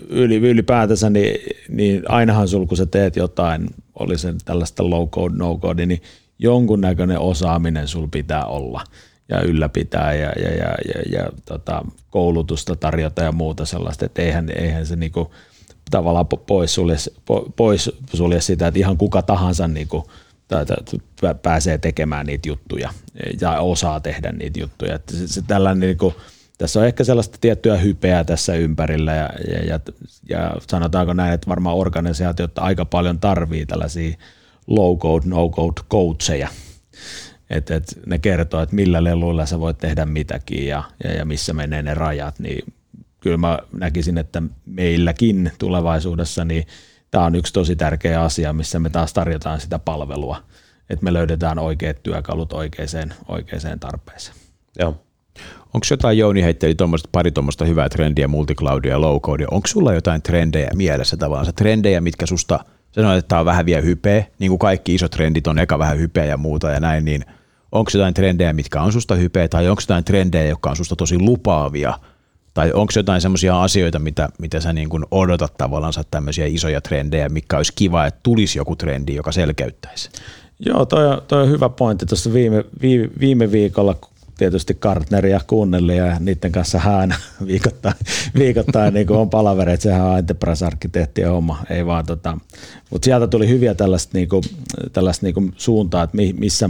yli, ylipäätänsä, niin, niin ainahan sul, kun sä teet jotain, oli sen tällaista low code, no code, niin jonkunnäköinen osaaminen sul pitää olla ja ylläpitää ja, ja, ja, ja, ja tota, koulutusta tarjota ja muuta sellaista, että eihän, eihän se niinku, tavallaan pois sulje, pois sulje sitä, että ihan kuka tahansa niinku, tai, pääsee tekemään niitä juttuja ja osaa tehdä niitä juttuja. Että se, se tällainen niin kuin, tässä on ehkä sellaista tiettyä hypeä tässä ympärillä ja, ja, ja, ja sanotaanko näin, että varmaan organisaatiot aika paljon tarvii tällaisia low code, no code coacheja. Että et ne kertoo, että millä leluilla sä voit tehdä mitäkin ja, ja, ja missä menee ne rajat, niin kyllä mä näkisin, että meilläkin tulevaisuudessa niin tämä on yksi tosi tärkeä asia, missä me taas tarjotaan sitä palvelua, että me löydetään oikeat työkalut oikeaan, oikeaan tarpeeseen.
Joo. Onko jotain, Jouni heitteli tuommoista, pari tuommoista hyvää trendiä, multicloudia ja low codea. Onko sulla jotain trendejä mielessä tavallaan? Se trendejä, mitkä susta, sanoit, että tämä on vähän vielä hypeä, niin kuin kaikki isot trendit on eka vähän hypeä ja muuta ja näin, niin onko jotain trendejä, mitkä on susta hypeä, tai onko jotain trendejä, jotka on susta tosi lupaavia – tai onko jotain semmoisia asioita, mitä, mitä sä niin kuin odotat tavallaan tämmöisiä isoja trendejä, mikä olisi kiva, että tulisi joku trendi, joka selkeyttäisi?
Joo, toi on, toi on hyvä pointti. Tuossa viime, viime, viime viikolla tietysti Gartneria kuunnellut ja niiden kanssa hän [laughs] viikoittain, viikoittain niin on palavereita, sehän on enterprise-arkkitehtien homma, ei vaan tota, mutta sieltä tuli hyviä tällaista, niin kuin, tällaista niin kuin suuntaa, että missä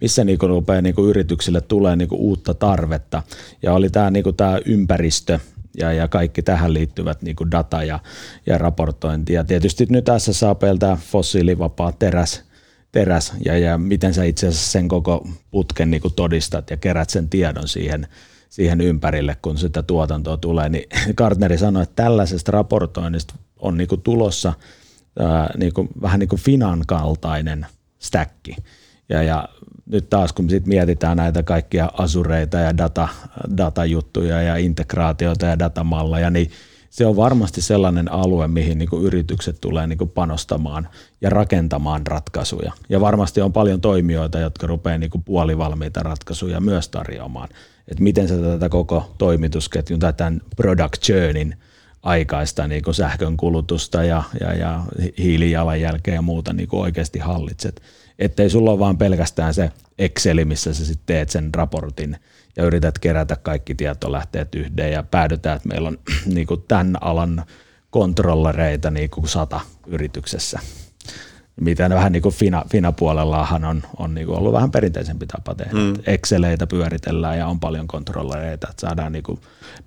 missä niin rupeaa niin yrityksille tulee niin uutta tarvetta. Ja oli tämä, niin tämä ympäristö, ja, ja kaikki tähän liittyvät niin kuin data ja, ja raportointi. Ja tietysti nyt SSAPltä fossiilivapaa teräs, teräs ja, ja miten sä itse asiassa sen koko putken niin kuin todistat ja kerät sen tiedon siihen, siihen ympärille, kun sitä tuotantoa tulee. Niin [laughs] Gartneri sanoi, että tällaisesta raportoinnista on niin kuin tulossa ää, niin kuin, vähän niin kuin Finan kaltainen stäkki. Ja, ja nyt taas kun sit mietitään näitä kaikkia asureita ja data, datajuttuja ja integraatioita ja datamalleja, niin se on varmasti sellainen alue, mihin niin yritykset tulee niin panostamaan ja rakentamaan ratkaisuja. Ja varmasti on paljon toimijoita, jotka rupeaa niin puolivalmiita ratkaisuja myös tarjoamaan. Että miten se tätä koko toimitusketjun tai tämän product journeyn aikaista niin sähkön kulutusta ja, ja, ja hiilijalanjälkeä ja muuta niin oikeasti hallitset ettei sulla ole vaan pelkästään se Exceli, missä sä sitten teet sen raportin ja yrität kerätä kaikki tietolähteet yhden ja päädytään, että meillä on [clears throat] niin kuin tämän alan kontrollereita niin kuin sata yrityksessä. Mitä vähän niin kuin Fina, Fina-puolellahan on, on niin kuin ollut vähän perinteisempi tapa tehdä. Mm. Exceleitä pyöritellään ja on paljon kontrollereita, että saadaan niin kuin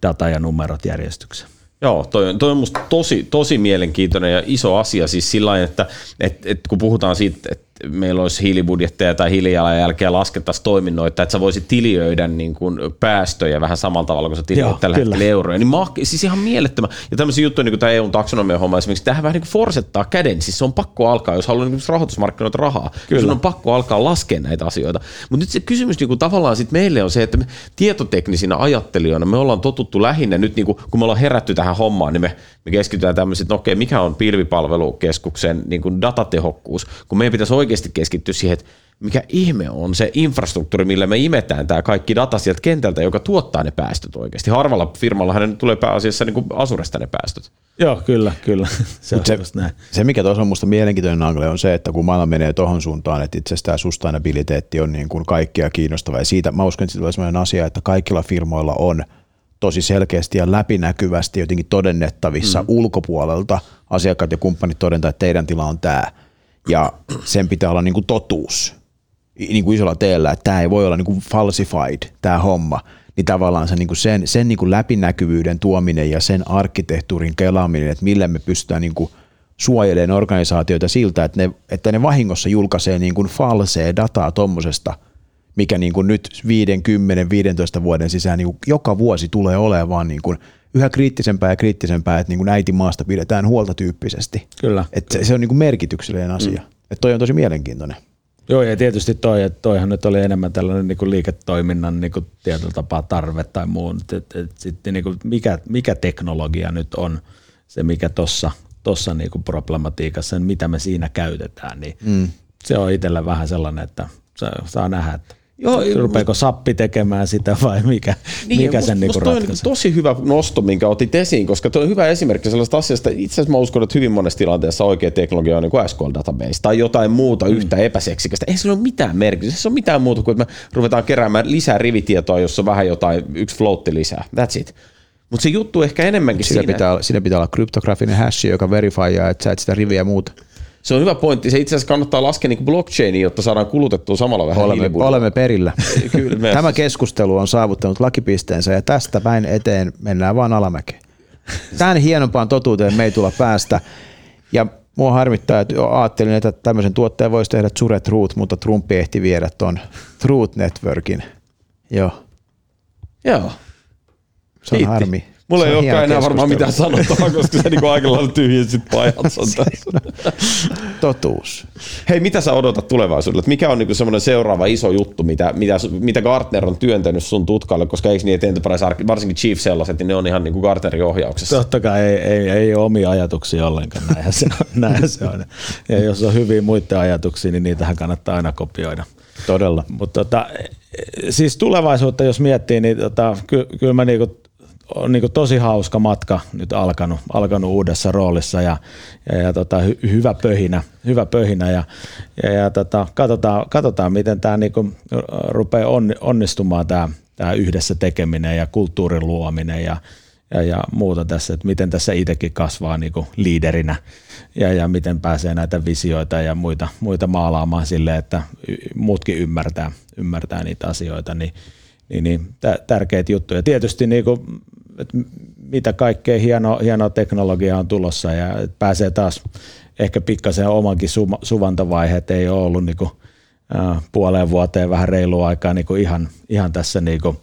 data ja numerot järjestykseen.
Joo, toi on, toi on musta tosi, tosi mielenkiintoinen ja iso asia siis sillä että et, et kun puhutaan siitä, että meillä olisi hiilibudjetteja tai hiilijalanjälkeä laskettaisiin toiminnoita, että sä voisit tiliöidä niin kuin päästöjä vähän samalla tavalla kuin sä tiliöit Joo, tällä kyllä. hetkellä euroja. Niin ma- siis ihan mielettömän. Ja tämmöisiä juttuja, niin kuin tämä EUn taksonomian homma esimerkiksi, tähän vähän niin kuin forsettaa käden. Siis se on pakko alkaa, jos haluaa niin rahoitusmarkkinoita rahaa. Kyllä. Sun on pakko alkaa laskea näitä asioita. Mutta nyt se kysymys niin kuin tavallaan sit meille on se, että me tietoteknisinä ajattelijoina me ollaan totuttu lähinnä nyt, niin kuin, kun me ollaan herätty tähän hommaan, niin me, me keskitytään tämmöisiin, että no okei, mikä on pilvipalvelukeskuksen niin kuin datatehokkuus, kun meidän pitäisi oikeasti keskittyä siihen, että mikä ihme on se infrastruktuuri, millä me imetään tämä kaikki data sieltä kentältä, joka tuottaa ne päästöt oikeasti. Harvalla firmalla hänen tulee pääasiassa niin kuin asuresta ne päästöt.
Joo, kyllä, kyllä. [laughs]
Se, on se, näin. se mikä tuossa on minusta mielenkiintoinen angle on se, että kun maailma menee tuohon suuntaan, että itse asiassa tämä sustainabiliteetti on niin kuin kaikkia kiinnostava. Ja siitä mä uskon, että se tulee sellainen asia, että kaikilla firmoilla on tosi selkeästi ja läpinäkyvästi jotenkin todennettavissa mm. ulkopuolelta asiakkaat ja kumppanit todentaa, että teidän tila on tämä – ja sen pitää olla niin kuin totuus. Niin kuin isolla teellä, että tämä ei voi olla niin kuin falsified, tämä homma, niin tavallaan se, niin kuin sen, sen niin kuin läpinäkyvyyden tuominen ja sen arkkitehtuurin kelaaminen, että millä me pystytään niin kuin suojelemaan organisaatioita siltä, että ne, että ne vahingossa julkaisee niin kuin falsea dataa tuommoisesta, mikä niin kuin nyt 50, 15 vuoden sisään niin kuin joka vuosi tulee olemaan niin kuin yhä kriittisempää ja kriittisempää, että niin kuin äiti maasta pidetään huolta tyyppisesti.
Kyllä.
Että se, se on niin kuin merkityksellinen asia. Mm. Että toi on tosi mielenkiintoinen.
Joo, ja tietysti toi, että toihan nyt oli enemmän tällainen niin kuin liiketoiminnan niin kuin tietyllä tapaa tarve tai muu. Et, et, sitten niin kuin mikä, mikä teknologia nyt on se, mikä tuossa tossa niin kuin problematiikassa, mitä me siinä käytetään, niin mm. se on itsellä vähän sellainen, että saa nähdä, että Joo, Rupeeko sappi tekemään sitä vai mikä, niin, mikä sen niinku ratkaisee?
On tosi hyvä nosto, minkä otit esiin, koska tuo on hyvä esimerkki sellaista asiasta. Itse asiassa mä uskon, että hyvin monessa tilanteessa oikea teknologia on niin kuin SQL Database tai jotain muuta mm. yhtä epäseksikästä. Ei sillä ole mitään merkitystä. Se on mitään muuta kuin, että me ruvetaan keräämään lisää rivitietoa, jossa on vähän jotain, yksi floatti lisää. That's it. Mutta se juttu ehkä enemmänkin
siinä.
Siinä
pitää, siinä pitää olla kryptografinen hash, joka verifioaa, että sä et sitä riviä muuta.
Se on hyvä pointti. Se itse asiassa kannattaa laskea niin blockchainiin, jotta saadaan kulutettua samalla vähän
Olemme, olemme perillä. [laughs] Kyllä, Tämä keskustelu on saavuttanut lakipisteensä ja tästä päin eteen mennään vaan alamäkeen. Tähän hienompaan totuuteen me ei tulla päästä. Ja mua harmittaa, että ajattelin, että tämmöisen tuotteen voisi tehdä Zure Truth, mutta Trump ehti viedä tuon Truth Networkin. Joo.
Joo.
Se on Kiitti. harmi.
Mulla ei olekaan enää varmaan mitään sanottavaa, koska sä niinku aika lailla tyhjensit pajatson tässä.
Totuus.
Hei, mitä sä odotat tulevaisuudelle? Mikä on niinku semmoinen seuraava iso juttu, mitä, mitä, mitä Gartner on työntänyt sun tutkalle, koska eikö niin, että varsinkin Chief sellaiset, niin ne on ihan niinku Gartnerin ohjauksessa.
Totta kai ei, ei, ei ole omia ajatuksia ollenkaan, näinhän se on. Näinhän se on. Ja jos on hyviä muiden ajatuksia, niin niitähän kannattaa aina kopioida.
Todella.
Mutta tota, siis tulevaisuutta jos miettii, niin tota, ky- kyllä mä niinku on niin tosi hauska matka nyt alkanut, alkanut uudessa roolissa ja, ja, ja tota, hy, hyvä pöhinä, hyvä pöhinä ja, ja, ja tota, katsotaan, katsotaan, miten tämä niin rupeaa on, onnistumaan tämä, tämä yhdessä tekeminen ja kulttuurin luominen ja, ja, ja muuta tässä, että miten tässä itsekin kasvaa niin liiderinä ja, ja miten pääsee näitä visioita ja muita, muita maalaamaan sille, että muutkin ymmärtää, ymmärtää niitä asioita, niin, niin, niin tärkeitä juttuja. Tietysti niin kuin, että mitä kaikkea hienoa, hienoa teknologiaa on tulossa ja pääsee taas ehkä pikkasen omankin su, suvantovaiheet ei ole ollut niin kuin, äh, puoleen vuoteen vähän reilua aikaa niin kuin ihan, ihan tässä niin kuin,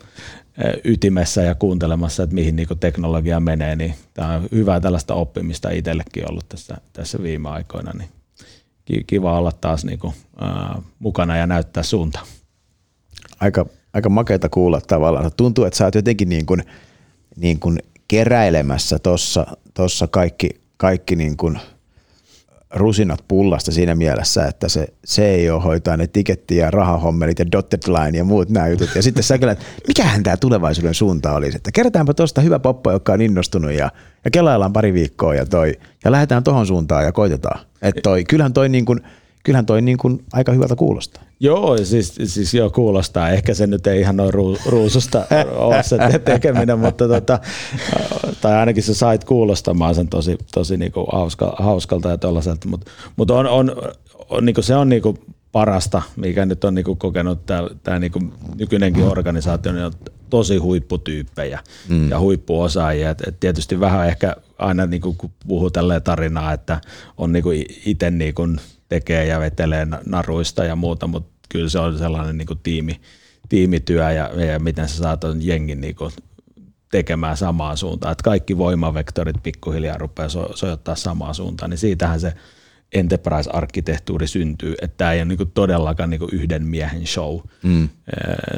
ytimessä ja kuuntelemassa, että mihin niin teknologia menee, niin tämä on hyvää tällaista oppimista itsellekin ollut tässä, tässä viime aikoina, niin kiva olla taas niin kuin, ää, mukana ja näyttää suunta.
Aika, aika makeata kuulla tavallaan. Tuntuu, että sä oot jotenkin niin kuin, niin kuin keräilemässä tuossa tossa kaikki, kaikki niin kuin – rusinat pullasta siinä mielessä, että se CEO hoitaa ne tiketti- ja rahahommelit ja dotted line ja muut nämä jutut. Ja sitten sä että mikähän tämä tulevaisuuden suunta olisi, että kerätäänpä tuosta hyvä poppo, joka on innostunut ja, ja kelaillaan pari viikkoa ja, toi, ja lähdetään tuohon suuntaan ja koitetaan. Että toi, kyllähän toi niin kuin – kyllähän toi niin kuin aika hyvältä kuulostaa.
Joo, siis, siis joo, kuulostaa. Ehkä se nyt ei ihan ole ruu, ruususta [laughs] ole se tekeminen, mutta tota, tai ainakin sä sait kuulostamaan sen tosi, tosi niin kuin hauska, hauskalta ja tuollaiselta, mutta, mutta on, on, on, niin kuin se on niin kuin parasta, mikä nyt on niin kuin kokenut tämä, tämä niin kuin nykyinenkin organisaatio, niin on tosi huipputyyppejä mm. ja huippuosaajia. Et, et tietysti vähän ehkä aina niin kuin, kun puhuu tälleen tarinaa, että on niin kuin itse niin kuin tekee ja vetelee naruista ja muuta, mutta kyllä se on sellainen niin kuin tiimi, tiimityö ja, ja miten sä saat jengin niin kuin tekemään samaan suuntaan, että kaikki voimavektorit pikkuhiljaa rupeaa so, sojottaa samaan suuntaan, niin siitähän se enterprise-arkkitehtuuri syntyy, että tämä ei ole niinku todellakaan niinku yhden miehen show, mm.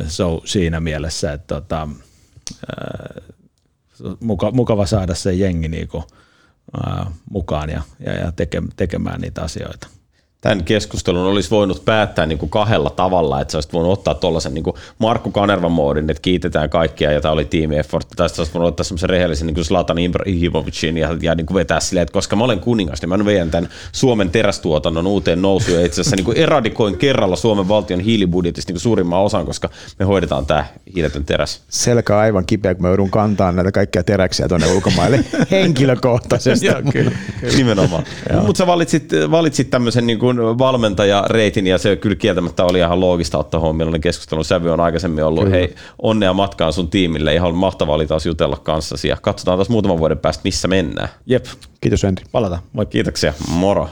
show siinä mielessä, että tota, mukava saada se jengi niinku, mukaan ja, ja, ja teke, tekemään niitä asioita
tämän keskustelun olisi voinut päättää niin kuin kahdella tavalla, että sä olisit voinut ottaa tuollaisen niin Markku Kanervan moodin, että kiitetään kaikkia ja tämä oli tiimi effort, tai sitten olisit voinut ottaa semmoisen rehellisen niin kuin Zlatan Ibrahimovicin ja, ja niin kuin vetää silleen, että koska mä olen kuningas, niin mä veidän tämän Suomen terästuotannon uuteen nousuun ja itse asiassa niin kuin eradikoin kerralla Suomen valtion hiilibudjetista niin suurimman osan, koska me hoidetaan tämä hiiletön teräs.
Selkä aivan kipeä, kun mä joudun kantaa näitä kaikkia teräksiä tuonne ulkomaille [laughs] henkilökohtaisesti.
Joo, kyllä, kyllä. Nimenomaan. Mutta sä valitsit, valitsit tämmöisen niin kuin valmentajareitin ja se kyllä kieltämättä oli ihan loogista ottaa huomioon. Millainen keskustelun sävy on aikaisemmin ollut. Kyllä. Hei, onnea matkaan sun tiimille. Ihan mahtavaa oli taas jutella kanssasi ja katsotaan taas muutaman vuoden päästä, missä mennään.
Jep.
Kiitos Andy.
Palata.
Moi. Kiitoksia. Moro.